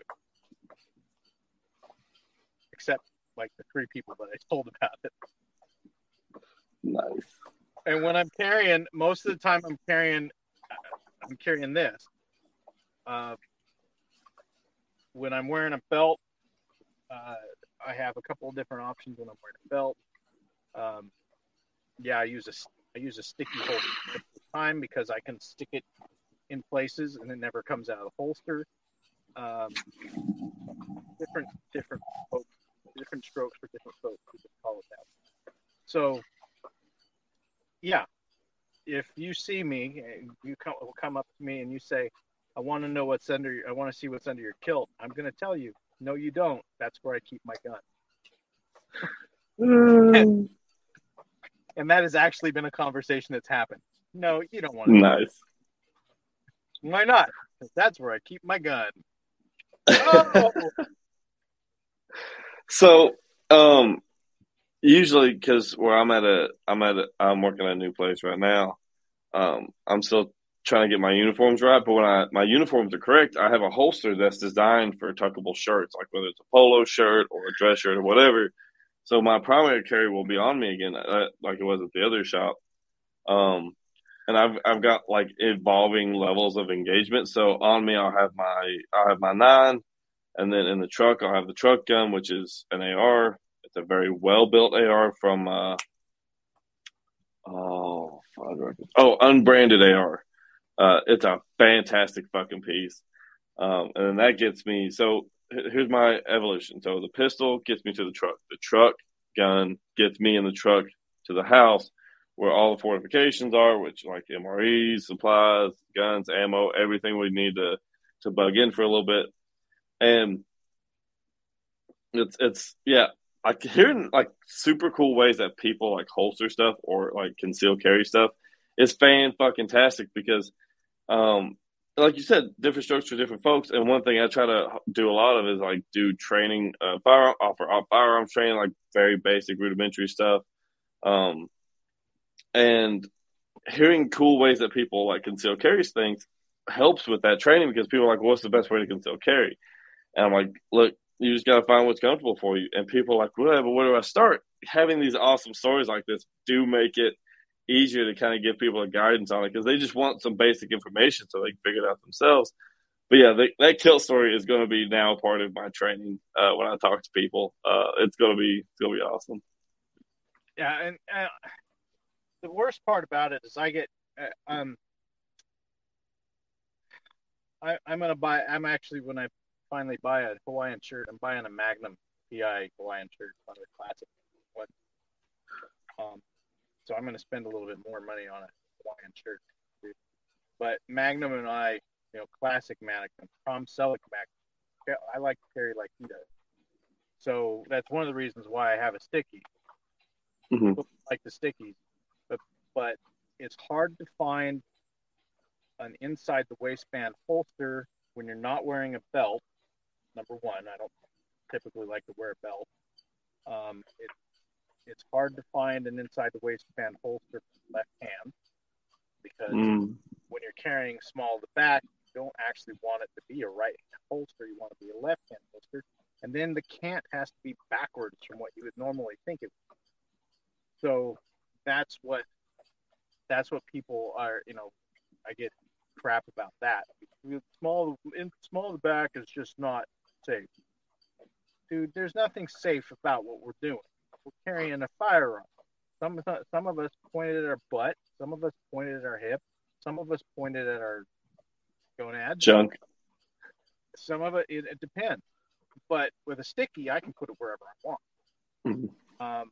except like the three people that I told about it. Nice. And when I'm carrying, most of the time I'm carrying, I'm carrying this. Uh, when I'm wearing a belt, uh, I have a couple of different options when I'm wearing a belt. Um, yeah, I use a I use a sticky holster at the time because I can stick it in places and it never comes out of the holster. Um, different different folks, different strokes for different folks. We call it that. So, yeah, if you see me, you come will come up to me and you say, "I want to know what's under. Your, I want to see what's under your kilt." I'm going to tell you, "No, you don't. That's where I keep my gun." Mm. And that has actually been a conversation that's happened. No, you don't want to. nice. Why not? that's where I keep my gun. Oh, So, um, usually because where I'm at a, I'm at a, I'm working at a new place right now. Um, I'm still trying to get my uniforms right, but when I my uniforms are correct, I have a holster that's designed for tuckable shirts, like whether it's a polo shirt or a dress shirt or whatever. So my primary carry will be on me again, uh, like it was at the other shop. Um, and I've I've got like evolving levels of engagement. So on me, I'll have my I'll have my nine, and then in the truck, I'll have the truck gun, which is an AR. It's a very well built AR from uh, oh oh unbranded AR. Uh, it's a fantastic fucking piece. Um, and that gets me. So here's my evolution. So the pistol gets me to the truck. The truck gun gets me in the truck to the house where all the fortifications are, which like MREs, supplies, guns, ammo, everything we need to to bug in for a little bit. And it's it's yeah, like hearing like super cool ways that people like holster stuff or like conceal carry stuff is fan fucking tastic because um like you said, different strokes for different folks. And one thing I try to do a lot of is like do training, uh, fire offer uh, firearms training, like very basic rudimentary stuff. Um, and hearing cool ways that people like conceal carry things helps with that training because people are like, what's the best way to conceal carry? And I'm like, look, you just got to find what's comfortable for you. And people are like, well, but where do I start? Having these awesome stories like this do make it easier to kind of give people a guidance on it because they just want some basic information so they can figure it out themselves. But yeah, the, that kill story is going to be now part of my training uh, when I talk to people. Uh, it's going to be it's going to be awesome. yeah, and uh, the worst part about it is I get uh, um I, I'm gonna buy. I'm actually when I finally buy a Hawaiian shirt, I'm buying a Magnum PI Hawaiian shirt, one of the classic one. Um, so I'm gonna spend a little bit more money on a Hawaiian shirt. But Magnum and I, you know, classic Magnum, Tom Selleck Magnum. I like to carry like he does. So that's one of the reasons why I have a sticky. Mhm. Like the stickies, but but it's hard to find an inside the waistband holster when you're not wearing a belt. Number one, I don't typically like to wear a belt. Um, it, it's hard to find an inside the waistband holster for the left hand because Mm. when you're carrying small to back, you don't actually want it to be a right hand holster. You want it to be a left hand holster. And then the cant has to be backwards from what you would normally think it would. So that's what that's what people are, you know, I get crap about that. Small in small to back is just not safe. Dude, there's nothing safe about what we're doing. We're carrying a firearm. Some some of us pointed at our butt, some of us pointed at our hip, some of us pointed at our gonads. Junk. Some of it, it, it depends. But with a sticky, I can put it wherever I want. Mhm. Um,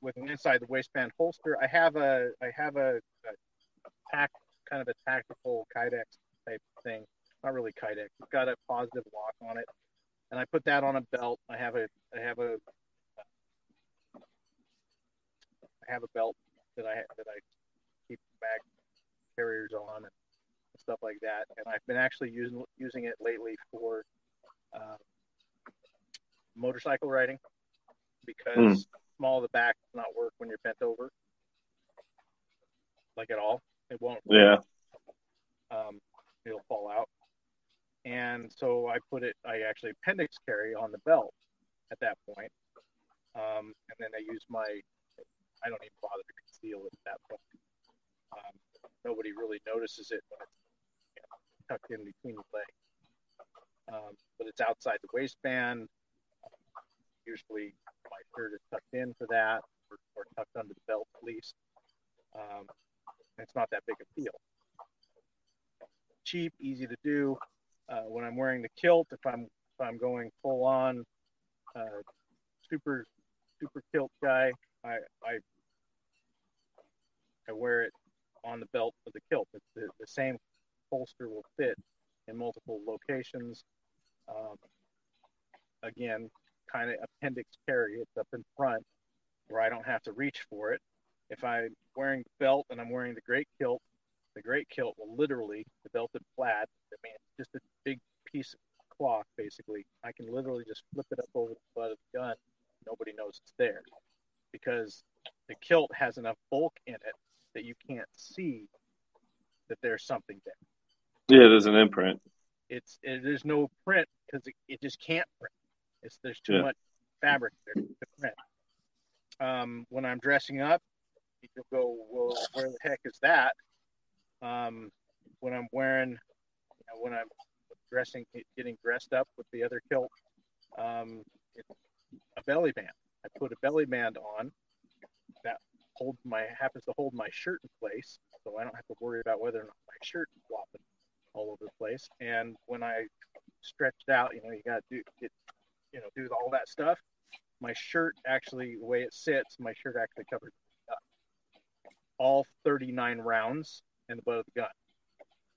with an inside the waistband holster, I have a I have a, a tac kind of a tactical kydex type thing. Not really kydex. It's got a positive lock on it, and I put that on a belt. I have a I have a I have a belt that I that I keep back carriers on and stuff like that. And I've been actually using using it lately for uh, motorcycle riding because Mm. small of the back does not work when you're bent over, like at all. It won't. Yeah. Um, it'll fall out. And so I put it. I actually appendix carry on the belt at that point. Um, and then I use my. I don't even bother to conceal it at that point. Um, nobody really notices it when it's you know, tucked in between the legs. Um, but it's outside the waistband. Usually my shirt is tucked in for that, or, or tucked under the belt at least. Um, it's not that big a deal. Cheap, easy to do. Uh, when I'm wearing the kilt, if I'm if I'm going full on uh, super super kilt guy, I, I I wear it on the belt of the kilt. It's the, the same holster will fit in multiple locations. Um, again, kind of appendix carry. It's up in front where I don't have to reach for it. If I'm wearing the belt and I'm wearing the great kilt, the great kilt will literally, the belted plaid, I mean, it's just a big piece of cloth, basically. I can literally just flip it up over the butt of the gun. Nobody knows it's there because the kilt has enough bulk in it that you can't see that there's something there. Yeah, there's an imprint. It's it, there's no print because it, it just can't print. It's there's too Yeah. much fabric there to print. Um, when I'm dressing up, you'll go, well, where the heck is that? Um, when I'm wearing, you know, when I'm dressing, getting dressed up with the other kilt, um, a belly band. I put a belly band on that holds my happens to hold my shirt in place, so I don't have to worry about whether or not my shirt is flopping all over the place. And when I stretched out, you know, you got to do you know, do all that stuff. My shirt actually, the way it sits, my shirt actually covers all 39 rounds in the butt of the gun.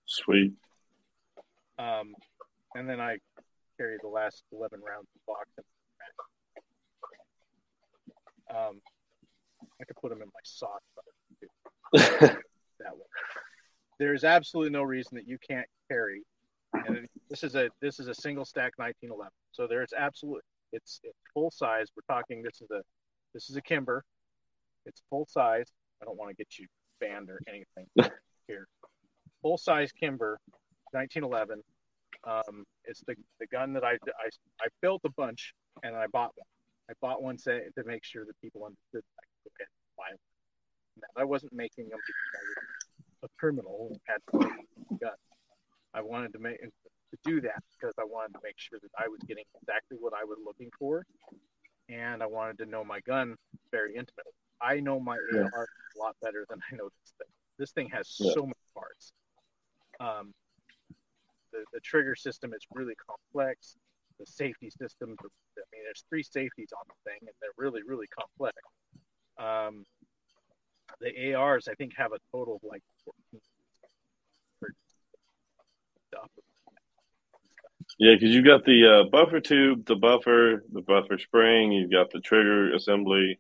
Sweet. Um, and then I carry the last 11 rounds of box. Um, I could put them in my sock. that way. There's absolutely no reason that you can't carry. And this is a this is a single stack 1911. So there's absolutely it's it's full size. We're talking this is a this is a Kimber. It's full size. I don't want to get you banned or anything. Full size Kimber, 1911. Um, it's the, the gun that I, I I built a bunch and I bought one. I bought one to, to make sure that people understood I could go ahead and buy one. Now, I wasn't making them because I was a criminal had a gun. I wanted to make to do that because I wanted to make sure that I was getting exactly what I was looking for, and I wanted to know my gun very intimately. I know my Yeah. AR a lot better than I know this thing. This thing has Yeah. so many parts. Um, the, the trigger system is really complex. The safety systems, I mean, there's three safeties on the thing, and they're really, really complex. Um, the ARs, I think, have a total of like 14. Yeah, because you've got the uh, buffer tube, the buffer, the buffer spring. You've got the trigger assembly,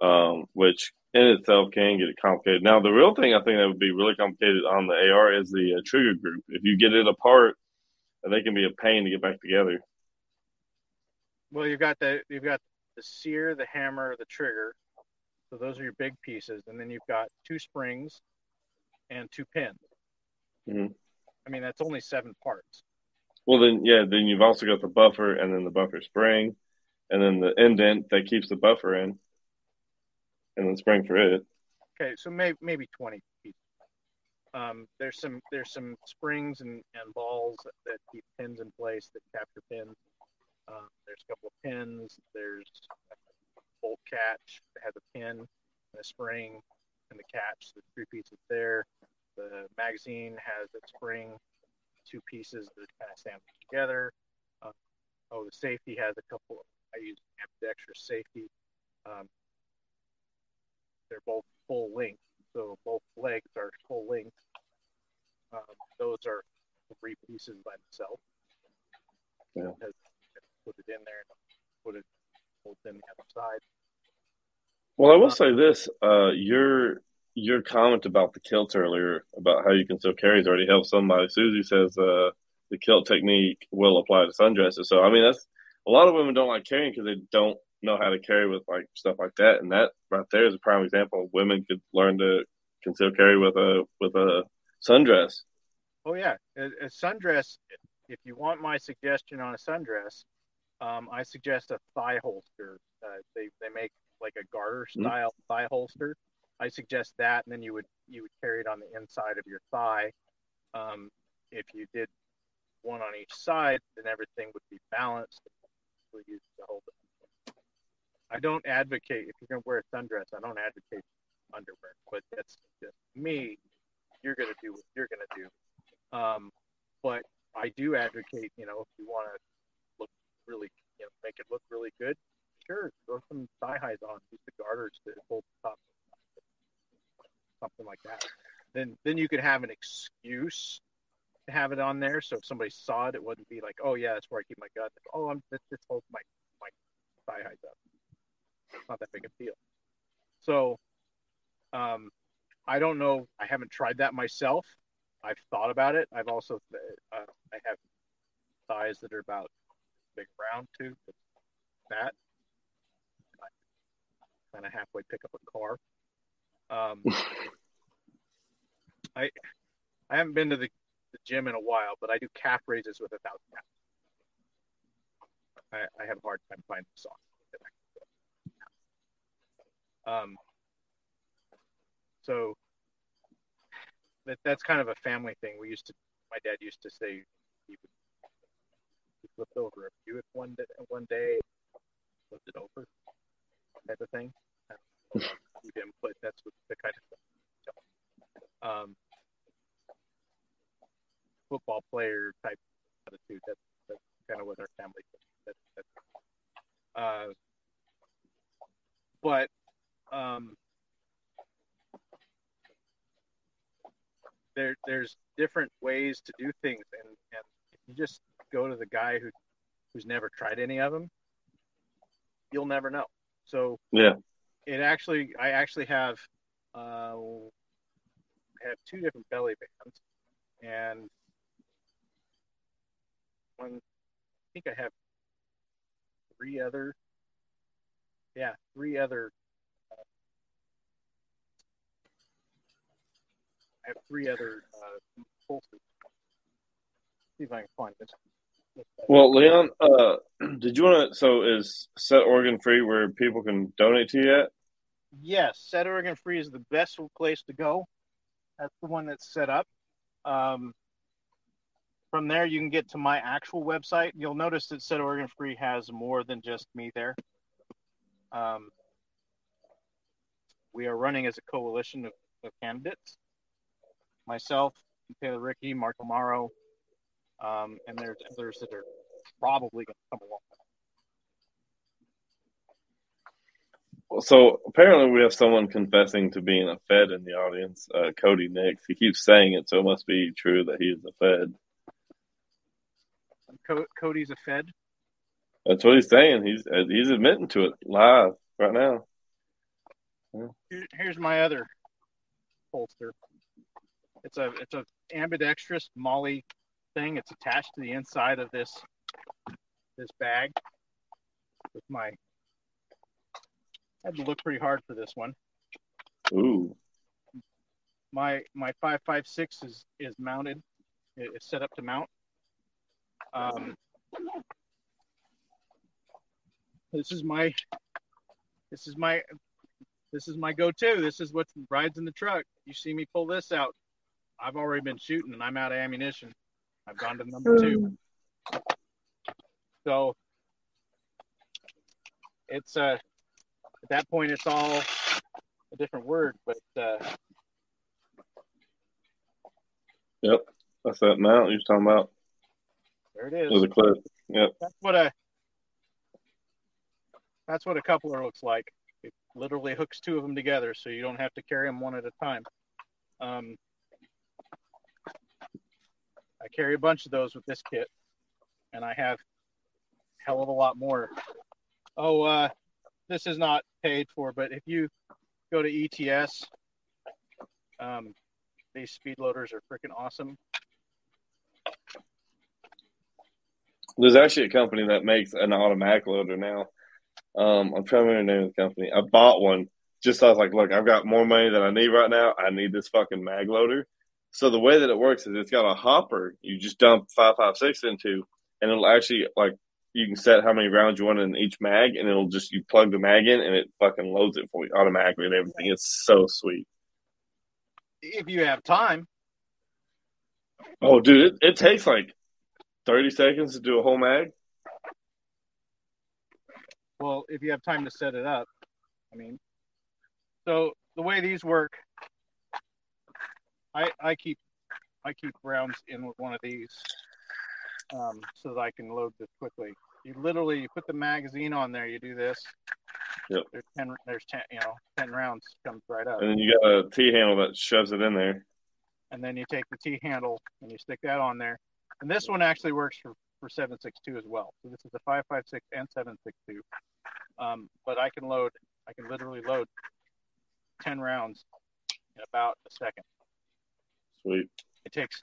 um, which in itself can get complicated. Now, the real thing I think that would be really complicated on the AR is the uh, trigger group. If you get it apart, they can be a pain to get back together. Well, you've got the you've got the sear, the hammer, the trigger. So those are your big pieces, and then you've got two springs and two pins. Mhm. I mean, that's only seven parts. Well, then, yeah, then you've also got the buffer and then the buffer spring, and then the indent that keeps the buffer in, and then spring for it. Okay, so maybe maybe twenty pieces. Um, there's some there's some springs and, and balls that keep pins in place that capture pins. Um, there's a couple of pins. There's a bolt catch that has a pin and a spring and the catch. The three pieces there. The magazine has a spring, two pieces that kind of stand together. Uh, oh, the safety has a couple. I use ambidextrous safety. Um, they're both full length, so both legs are full length. Um, those are three pieces by themselves. Yeah. Because Put it in there and put it both in the other side. Well, I will say this: uh, your your comment about the kilt earlier, about how you can still carry, has already helped somebody. Susie says uh, the kilt technique will apply to sundresses. So, I mean, that's a lot of women don't like carrying because they don't know how to carry with like stuff like that, and that right there is a prime example. of Women could learn to conceal carry with a with a sundress. Oh yeah, a, a sundress. If you want my suggestion on a sundress, um, I suggest a thigh holster. Uh, they they make like a garter style thigh holster. I suggest that, and then you would you would carry it on the inside of your thigh. Um, if you did one on each side, then everything would be balanced. The whole. I don't advocate if you're to wear a sundress. I don't advocate underwear, but that's just me. You're to do what you're to do. Um, but I do advocate, you know, if you want to look really, you know, make it look really good, sure, throw some thigh highs on, use the garters to hold the top, something like that. Then, then you could have an excuse to have it on there. So if somebody saw it, it wouldn't be like, oh yeah, that's where I keep my gun. Oh, I'm this holds my my thigh highs up. It's not that big a deal. So, um, I don't know. I haven't tried that myself. I've thought about it. I've also uh, I have thighs that are about big round too. That kind of halfway pick up a car. Um, I I haven't been to the, the gym in a while, but I do calf raises with a thousand pounds. I, I have a hard time finding socks. that I can do. Um, so that that's kind of a family thing. We used to, my dad used to say he would over a Buick one day, one day, flipped it over, type of thing. Didn't, but that's what the kind of. Um, football player type attitude. That's that's kind of what our family. That, that, uh, but um, there there's different ways to do things, and and you just go to the guy who who's never tried any of them, you'll never know. So Yeah. it actually I actually have uh, have two different belly bands, and one I think I have three other yeah three other I have three other uh, holsters. See if I can find this. Well, Leon, uh, did you want to? So, is Set Oregon free where people can donate to you at? Yes, Set Oregon Free is the best place to go. That's the one that's set up. Um, from there, you can get to my actual website. You'll notice that Set Oregon Free has more than just me there. Um, we are running as a coalition of, of candidates. Myself, Taylor Ricky, Mark Amaro, um, and there's others that are probably going to come along. So apparently, we have someone confessing to being a Fed in the audience. Uh, Cody Nix. He keeps saying it, so it must be true that he is a Fed. Co- Cody's a Fed. That's what he's saying. He's uh, he's admitting to it live right now. Here, here's my other holster. It's a it's a ambidextrous molly thing. It's attached to the inside of this this bag with my I had to look pretty hard for this one. Ooh. My my five five six is is mounted. It's set up to mount. Um, this is my this is my this is my go-to. This is what rides in the truck. You see me pull this out. I've already been shooting and I'm out of ammunition. I've gone to number two. So it's uh at that point it's all a different word, but uh Yep. That's that mount you're talking about. there it is. With a clip. Yep. That's what a that's what a coupler looks like. It literally hooks two of them together, so you don't have to carry them one at a time. Um, I carry a bunch of those with this kit, and I have a hell of a lot more. Oh, uh, this is not paid for, but if you go to ETS, um, these speed loaders are freaking awesome. There's actually a company that makes an automatic loader now. Um, I'm trying to remember the name of the company. I bought one just I was like, look, I've got more money than I need right now. I need this fucking mag loader. So the way that it works is it's got a hopper you just dump five five six into, and it'll actually like you can set how many rounds you want in each mag, and it'll just you plug the mag in and it fucking loads it for you automatically and everything. It's so sweet. If you have time, Oh, dude, it, it takes like thirty seconds to do a whole mag. well, if you have time to set it up, I mean, so the way these work, I I keep I keep rounds in with one of these, um, so that I can load this quickly. You literally you put the magazine on there, you do this. Yep. There's ten. There's ten. You know, ten rounds comes right up, And then you got a T handle that shoves it in there. and then you take the T handle and you stick that on there. And this one actually works for for seven six two as well. So this is a five five six and seven six two. Um, but I can load. I can literally load ten rounds in about a second. Sweet. It takes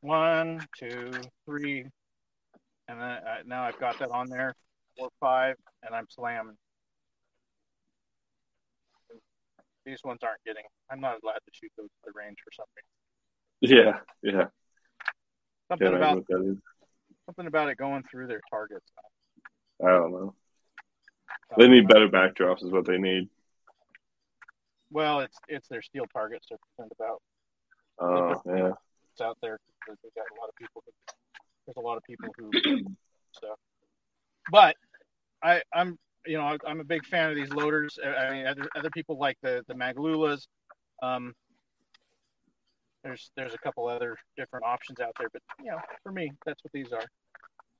one, two, three, and then uh, now I've got that on there. Four, five, and I'm slamming. These ones aren't getting. I'm not allowed to shoot those at the range for something. Yeah, yeah. Something Can't about remember what that is. something about it going through their targets. I don't know. They need better backdrops, is what they need. Well, it's it's their steel targets they're concerned about. Oh, yeah. It's out there. They've got a lot of people. Who, there's a lot of people who stuff. But I I'm you know I'm a big fan of these loaders. I I mean, other other people like the the Maglulas. Um, there's there's a couple other different options out there, but you know, for me, that's what these are.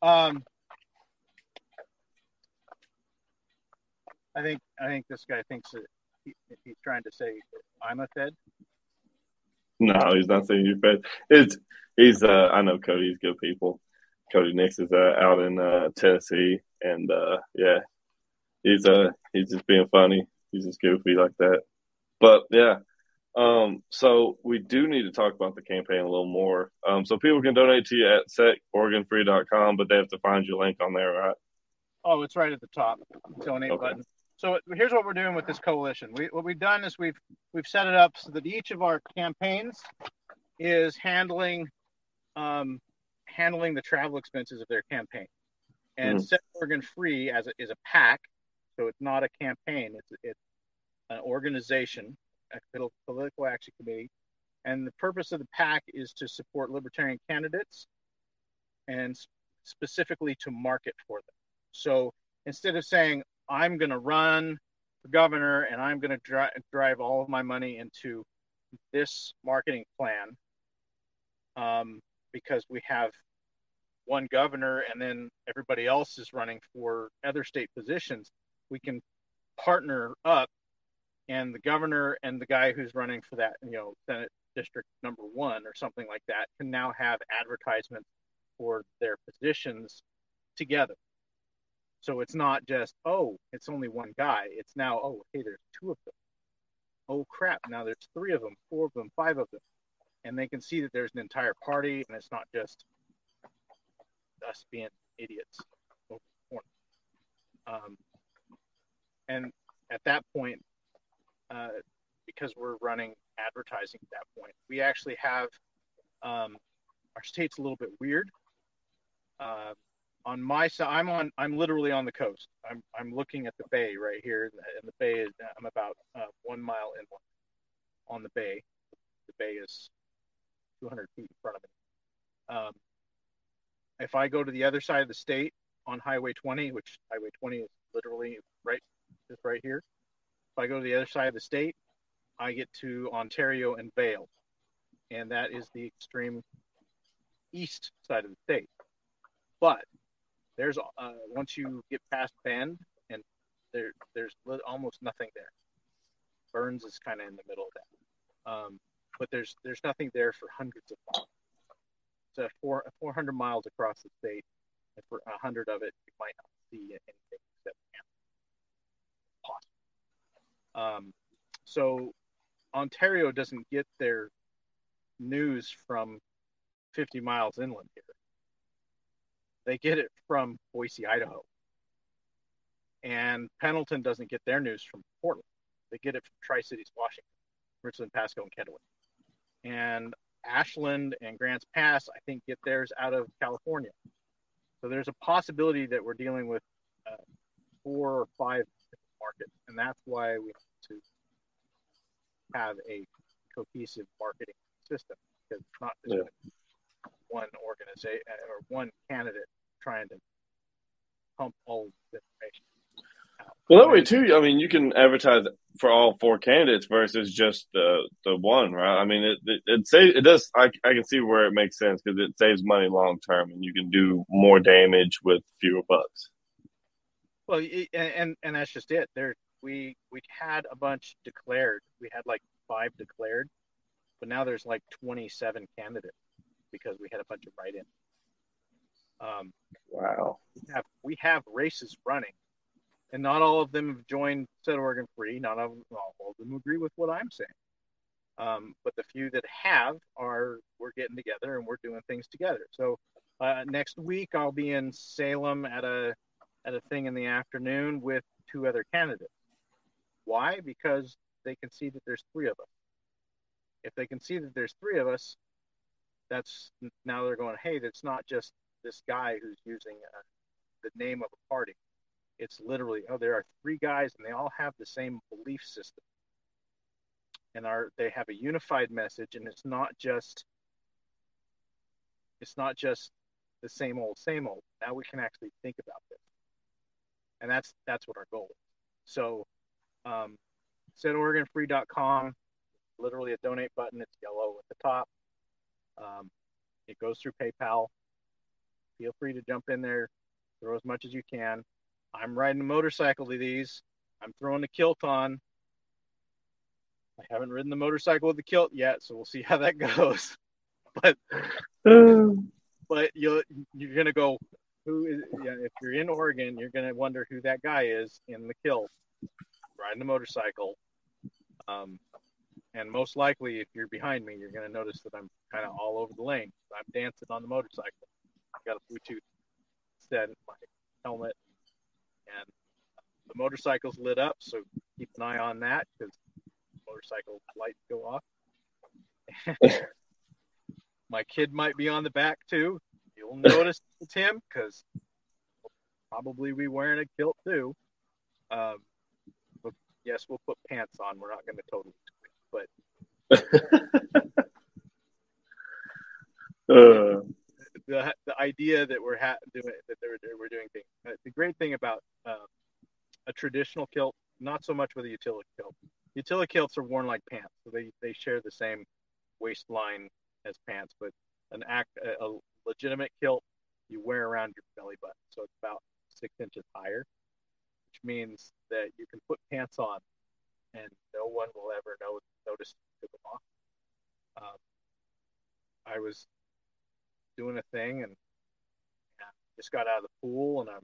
Um, I think I think this guy thinks that he, he's trying to say I'm a Fed. No, he's not saying you're fed. It's he's uh I know Cody's good people. Cody Nix is uh, out in uh, Tennessee and uh yeah. He's uh he's just being funny. He's just goofy like that. But yeah. Um so we do need to talk about the campaign a little more. Um so people can donate to you at setoregonfree.com, but they have to find your link on there, right? Oh, it's right at the top. Donate Okay. button. So here's what we're doing with this coalition. We, what we've done is we've we've set it up so that each of our campaigns is handling um, handling the travel expenses of their campaign. And Mhm. Set Oregon Free as a, is a PAC, so it's not a campaign. It's it's an organization, a political action committee, and the purpose of the PAC is to support libertarian candidates and specifically to market for them. So instead of saying I'm going to run for governor, and I'm going to dri- drive all of my money into this marketing plan um, because we have one governor and then everybody else is running for other state positions. We can partner up, and the governor and the guy who's running for that, you know, Senate District Number One or something like that, can now have advertisements for their positions together. So it's not just, oh, it's only one guy. It's now, oh, hey, there's two of them. Oh, crap. Now there's three of them, four of them, five of them. And they can see that there's an entire party and it's not just us being idiots. Um, and at that point, uh, because we're running advertising at that point, we actually have um, our state's a little bit weird. Uh, on my side, I'm on. I'm literally on the coast. I'm I'm looking at the bay right here, and the bay is. I'm about uh, one mile inland on the bay. The bay is 200 feet in front of me. Um, if I go to the other side of the state on Highway 20, which Highway 20 is literally right just right here. If I go to the other side of the state, I get to Ontario and Vale, and that is the extreme east side of the state. But there's uh, once you get past Bend, and there there's almost nothing there. Burns is kind of in the middle of that, um, but there's there's nothing there for hundreds of miles. A four 400 miles across the state, and for a hundred of it, you might not see anything except. Um, so Ontario doesn't get their news from 50 miles inland here. They get it from Boise, Idaho. And Pendleton doesn't get their news from Portland. They get it from Tri Cities, Washington, Richland, Pasco, and Kennewick. And Ashland and Grants Pass, I think, get theirs out of California. So there's a possibility that we're dealing with uh, four or five markets, and that's why we have to have a cohesive marketing system because it's not just yeah one organization uh, or one candidate trying to pump all the information. Out. Well, that way too. I mean, you can advertise for all four candidates versus just the the one, right? I mean, it it, it say it does. I I can see where it makes sense because it saves money long term, and you can do more damage with fewer bucks. Well, and and that's just it. There, we we had a bunch declared. We had like five declared, but now there's like 27 candidates because we had a bunch of write-ins. Um, wow. We have, we have races running, and not all of them have joined Set Oregon Free. Not all, all of them agree with what I'm saying. Um, but the few that have are we're getting together and we're doing things together. So uh, next week I'll be in Salem at a at a thing in the afternoon with two other candidates. Why? Because they can see that there's three of us. If they can see that there's three of us, that's now they're going, hey, that's not just this guy who's using uh, the name of a party. It's literally, oh, there are three guys and they all have the same belief system. And are they have a unified message and it's not just it's not just the same old, same old. Now we can actually think about this. And that's that's what our goal is. So um setoregonfree.com, literally a donate button, it's yellow at the top um, it goes through PayPal. Feel free to jump in there, throw as much as you can. I'm riding a motorcycle to these. I'm throwing the kilt on. I haven't ridden the motorcycle with the kilt yet, so we'll see how that goes. but but you you're gonna go. Who is? Yeah, if you're in Oregon, you're gonna wonder who that guy is in the kilt, riding the motorcycle. Um, and most likely, if you're behind me, you're going to notice that I'm kind of all over the lane. I'm dancing on the motorcycle. I've got a Bluetooth set in my helmet, and the motorcycle's lit up, so keep an eye on that because motorcycle lights go off. my kid might be on the back too. You'll notice it's him because probably be wearing a kilt too. Um, but yes, we'll put pants on. We're not going to totally but uh. the the idea that we're ha- doing that they're, we're doing things. Uh, the great thing about um, a traditional kilt not so much with a utility kilt. Utility kilts are worn like pants, so they they share the same waistline as pants, but an act a, a legitimate kilt you wear around your belly button, so it's about six inches higher, which means that you can put pants on, and no one will ever know notice took them off. Um, I was doing a thing and just got out of the pool and I'm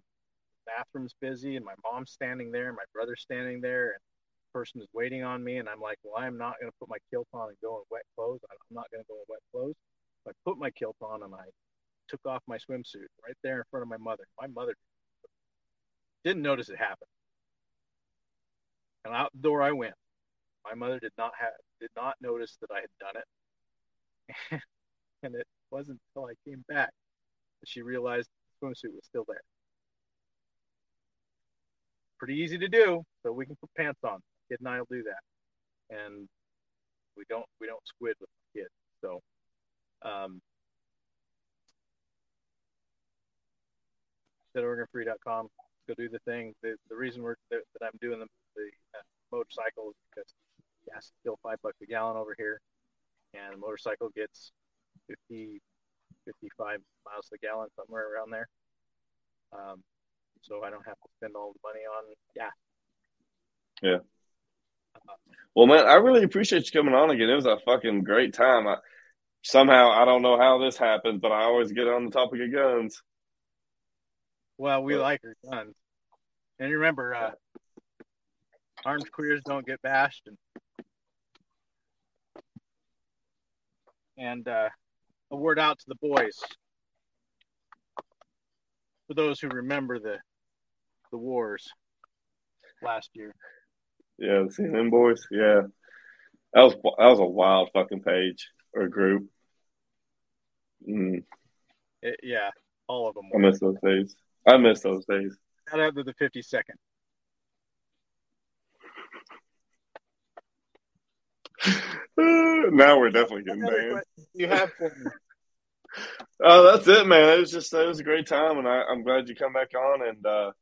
bathroom's busy and my mom's standing there, my brother's standing there, and the person is waiting on me. And I'm like, well, I'm not going to put my kilt on and go in wet clothes. I'm not going to go in wet clothes. So I put my kilt on and I took off my swimsuit right there in front of my mother. My mother didn't notice it happen. And out the door I went. My mother did not have did not notice that I had done it. and it wasn't until I came back that she realized the swimsuit was still there pretty easy to do. So we can put pants on. Kid and I will do that, and we don't we don't squid with the kid. So, um, SetOregonFree.com. Go do the thing. The, the reason we're that, that I'm doing the, the uh, motorcycle is because gas is still five bucks a gallon over here, and the motorcycle gets 50, 55 miles a gallon, somewhere around there. Um, so I don't have to spend all the money on gas. Yeah. Uh, well, man, I really appreciate you coming on again. It was a fucking great time. I, somehow, I don't know how this happened, but I always get on the topic of guns. Well, we but, like our guns. And remember, uh, armed queers don't get bashed. And, and uh, a word out to the boys. For those who remember the the wars last year. Yeah, the CNN boys. Yeah, that was that was a wild fucking page or group. Mm. It, yeah, all of them. Were. I miss those days. I miss those days. Not after the fifty second. now we're definitely getting banned. You have for me. Oh, that's it, man. It was just it was a great time, and I, am glad you come back on. And uh,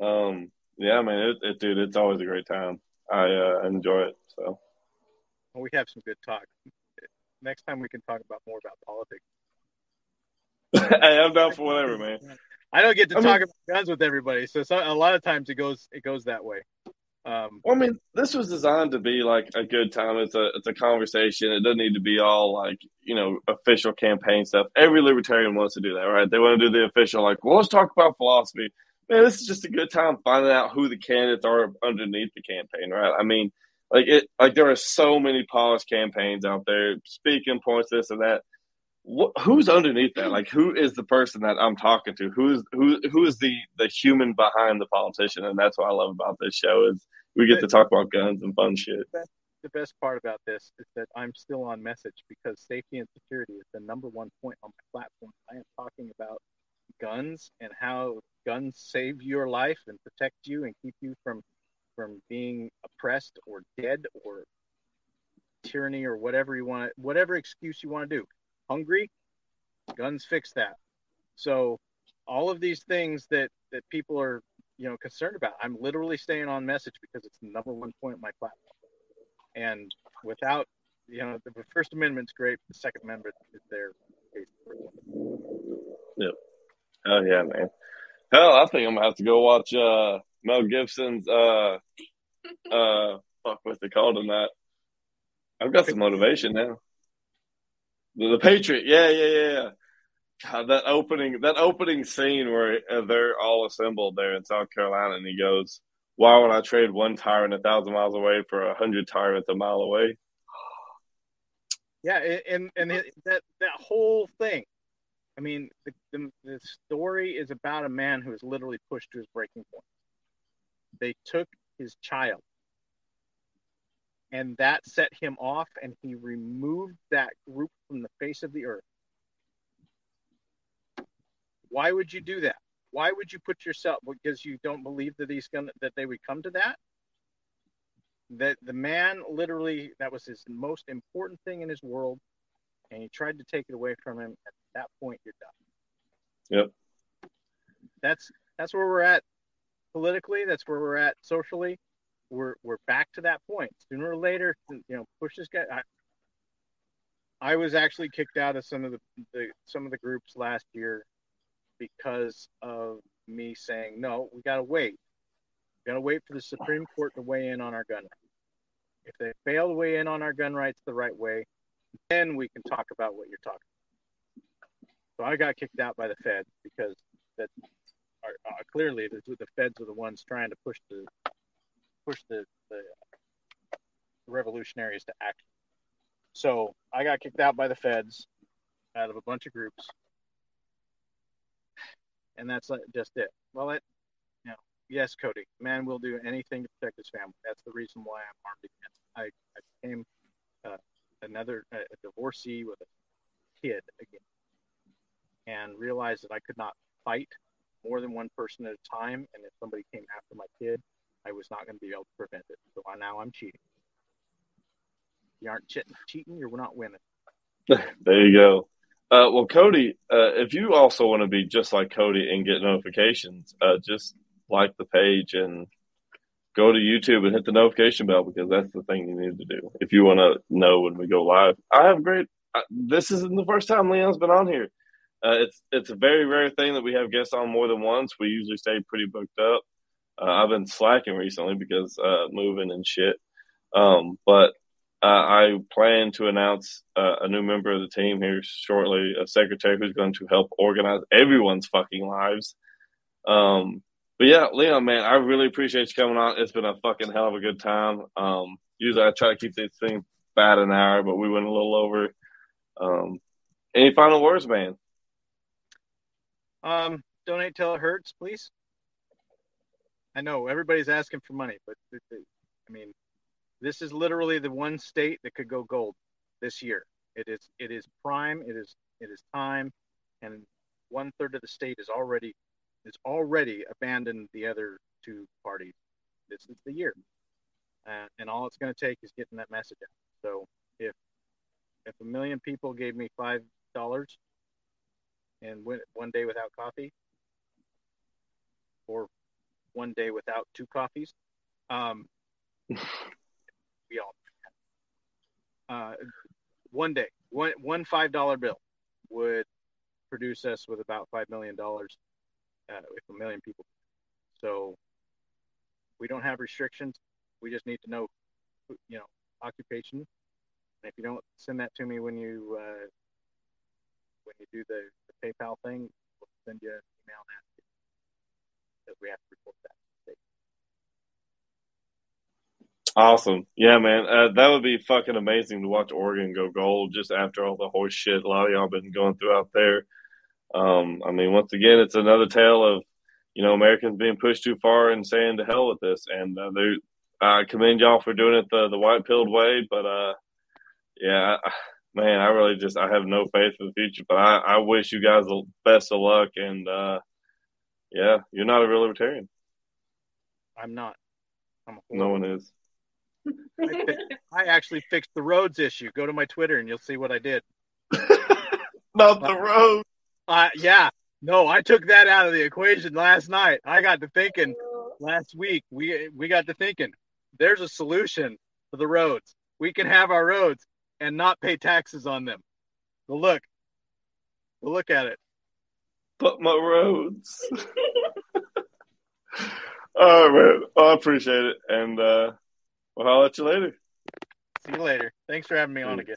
um, yeah, man, it, it, dude, it's always a great time. I uh, enjoy it. So well, we have some good talk. Next time we can talk about more about politics. hey, I'm down for whatever, man. I don't get to I talk mean, about guns with everybody, so, so a lot of times it goes it goes that way. Um, well, I mean, this was designed to be like a good time. It's a it's a conversation. It doesn't need to be all like you know official campaign stuff. Every libertarian wants to do that, right? They want to do the official like, well, let's talk about philosophy man, this is just a good time finding out who the candidates are underneath the campaign, right? I mean, like it, like there are so many polished campaigns out there, speaking points, this and that. Who's underneath that? Like, who is the person that I'm talking to? Who's who? Who is the the human behind the politician? And that's what I love about this show is we get to talk about guns and fun shit. The best part about this is that I'm still on message because safety and security is the number one point on my platform. I am talking about guns and how guns save your life and protect you and keep you from from being oppressed or dead or tyranny or whatever you want whatever excuse you want to do hungry guns fix that so all of these things that that people are you know concerned about i'm literally staying on message because it's the number one point of my platform and without you know the first amendment's great the second amendment is there yep Oh yeah, man. Hell, I think I'm gonna have to go watch uh, Mel Gibson's uh uh fuck what's it called tonight. I've got some motivation now. The, the Patriot, yeah, yeah, yeah. God, that opening, that opening scene where uh, they're all assembled there in South Carolina, and he goes, "Why would I trade one tyrant a thousand miles away for a hundred tyrants a mile away?" Yeah, and and that that whole thing I mean, the, the, the story is about a man who is literally pushed to his breaking point. They took his child, and that set him off, and he removed that group from the face of the earth. Why would you do that? Why would you put yourself because you don't believe that he's gonna that they would come to that? That the man literally that was his most important thing in his world, and he tried to take it away from him. At that point, you're done. Yep. That's that's where we're at politically. That's where we're at socially. we're we're back to that point. Sooner or later, you know, push this guy. I, I was actually kicked out of some of the, the some of the groups last year because of me saying no. We got to wait. We got to wait for the Supreme Court to weigh in on our gun rights. If they fail to weigh in on our gun rights the right way, then we can talk about what you're talking. So I got kicked out by the Fed because that clearly the, the Feds are the ones trying to push the push the, the revolutionaries to action. So I got kicked out by the feds out of a bunch of groups. And that's just it. Well, it, you know, yes, Cody, man will do anything to protect his family. That's the reason why I'm armed again. I, I became uh, another a divorcee with a kid again and realized that I could not fight more than one person at a time. And if somebody came after my kid, I was not going to be able to prevent it. So I, now I'm cheating. You aren't cheating, cheating, you're not winning. there you go. Uh, well, Cody, uh, if you also want to be just like Cody and get notifications, uh, just like the page and go to YouTube and hit the notification bell because that's the thing you need to do if you want to know when we go live. I have great. This isn't the first time Leon's been on here. Uh, it's it's a very rare thing that we have guests on more than once. We usually stay pretty booked up. Uh, I've been slacking recently because uh, moving and shit. Um, but uh, I plan to announce uh, a new member of the team here shortly, a secretary who's going to help organize everyone's fucking lives. Um, but yeah, Leon, man, I really appreciate you coming on. It's been a fucking hell of a good time. Um, usually I try to keep this thing about an hour, but we went a little over. Um, any final words, man? Um, donate till it hurts, please. I know everybody's asking for money, but I mean, this is literally the one state that could go gold this year. It is it is prime. It is it is time, and one third of the state is already is already abandoned the other two parties. This is the year, uh, and all it's going to take is getting that message out. So if if a million people gave me five dollars and went one day without coffee, or one day without two coffees, um, we all uh, one day one one five dollar bill would produce us with about five million dollars uh, if a million people. So we don't have restrictions. We just need to know, you know, occupation. And if you don't send that to me when you uh, when you do the, the PayPal thing, we'll send you an email that we have to report Awesome. Yeah, man. Uh, that would be fucking amazing to watch Oregon go gold just after all the horse shit a lot of y'all been going through out there. Um, I mean, once again, it's another tale of, you know, Americans being pushed too far and saying to hell with this. And uh, I commend y'all for doing it the, the white pilled way. But, uh, yeah, I, man, I really just, I have no faith for the future. But I, I wish you guys the best of luck. And, uh, yeah, you're not a real libertarian. I'm not. I'm no one is. I, I, actually fixed the roads issue. Go to my Twitter and you'll see what I did. Not the road. Uh, yeah. No, I took that out of the equation last night. I got to thinking last week. We we got to thinking. There's a solution for the roads. We can have our roads and not pay taxes on them. But look, look at it. But my roads. All right, man. I appreciate it, and uh, well, I'll let you later. See you later. Thanks for having me on again.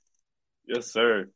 Yes, sir.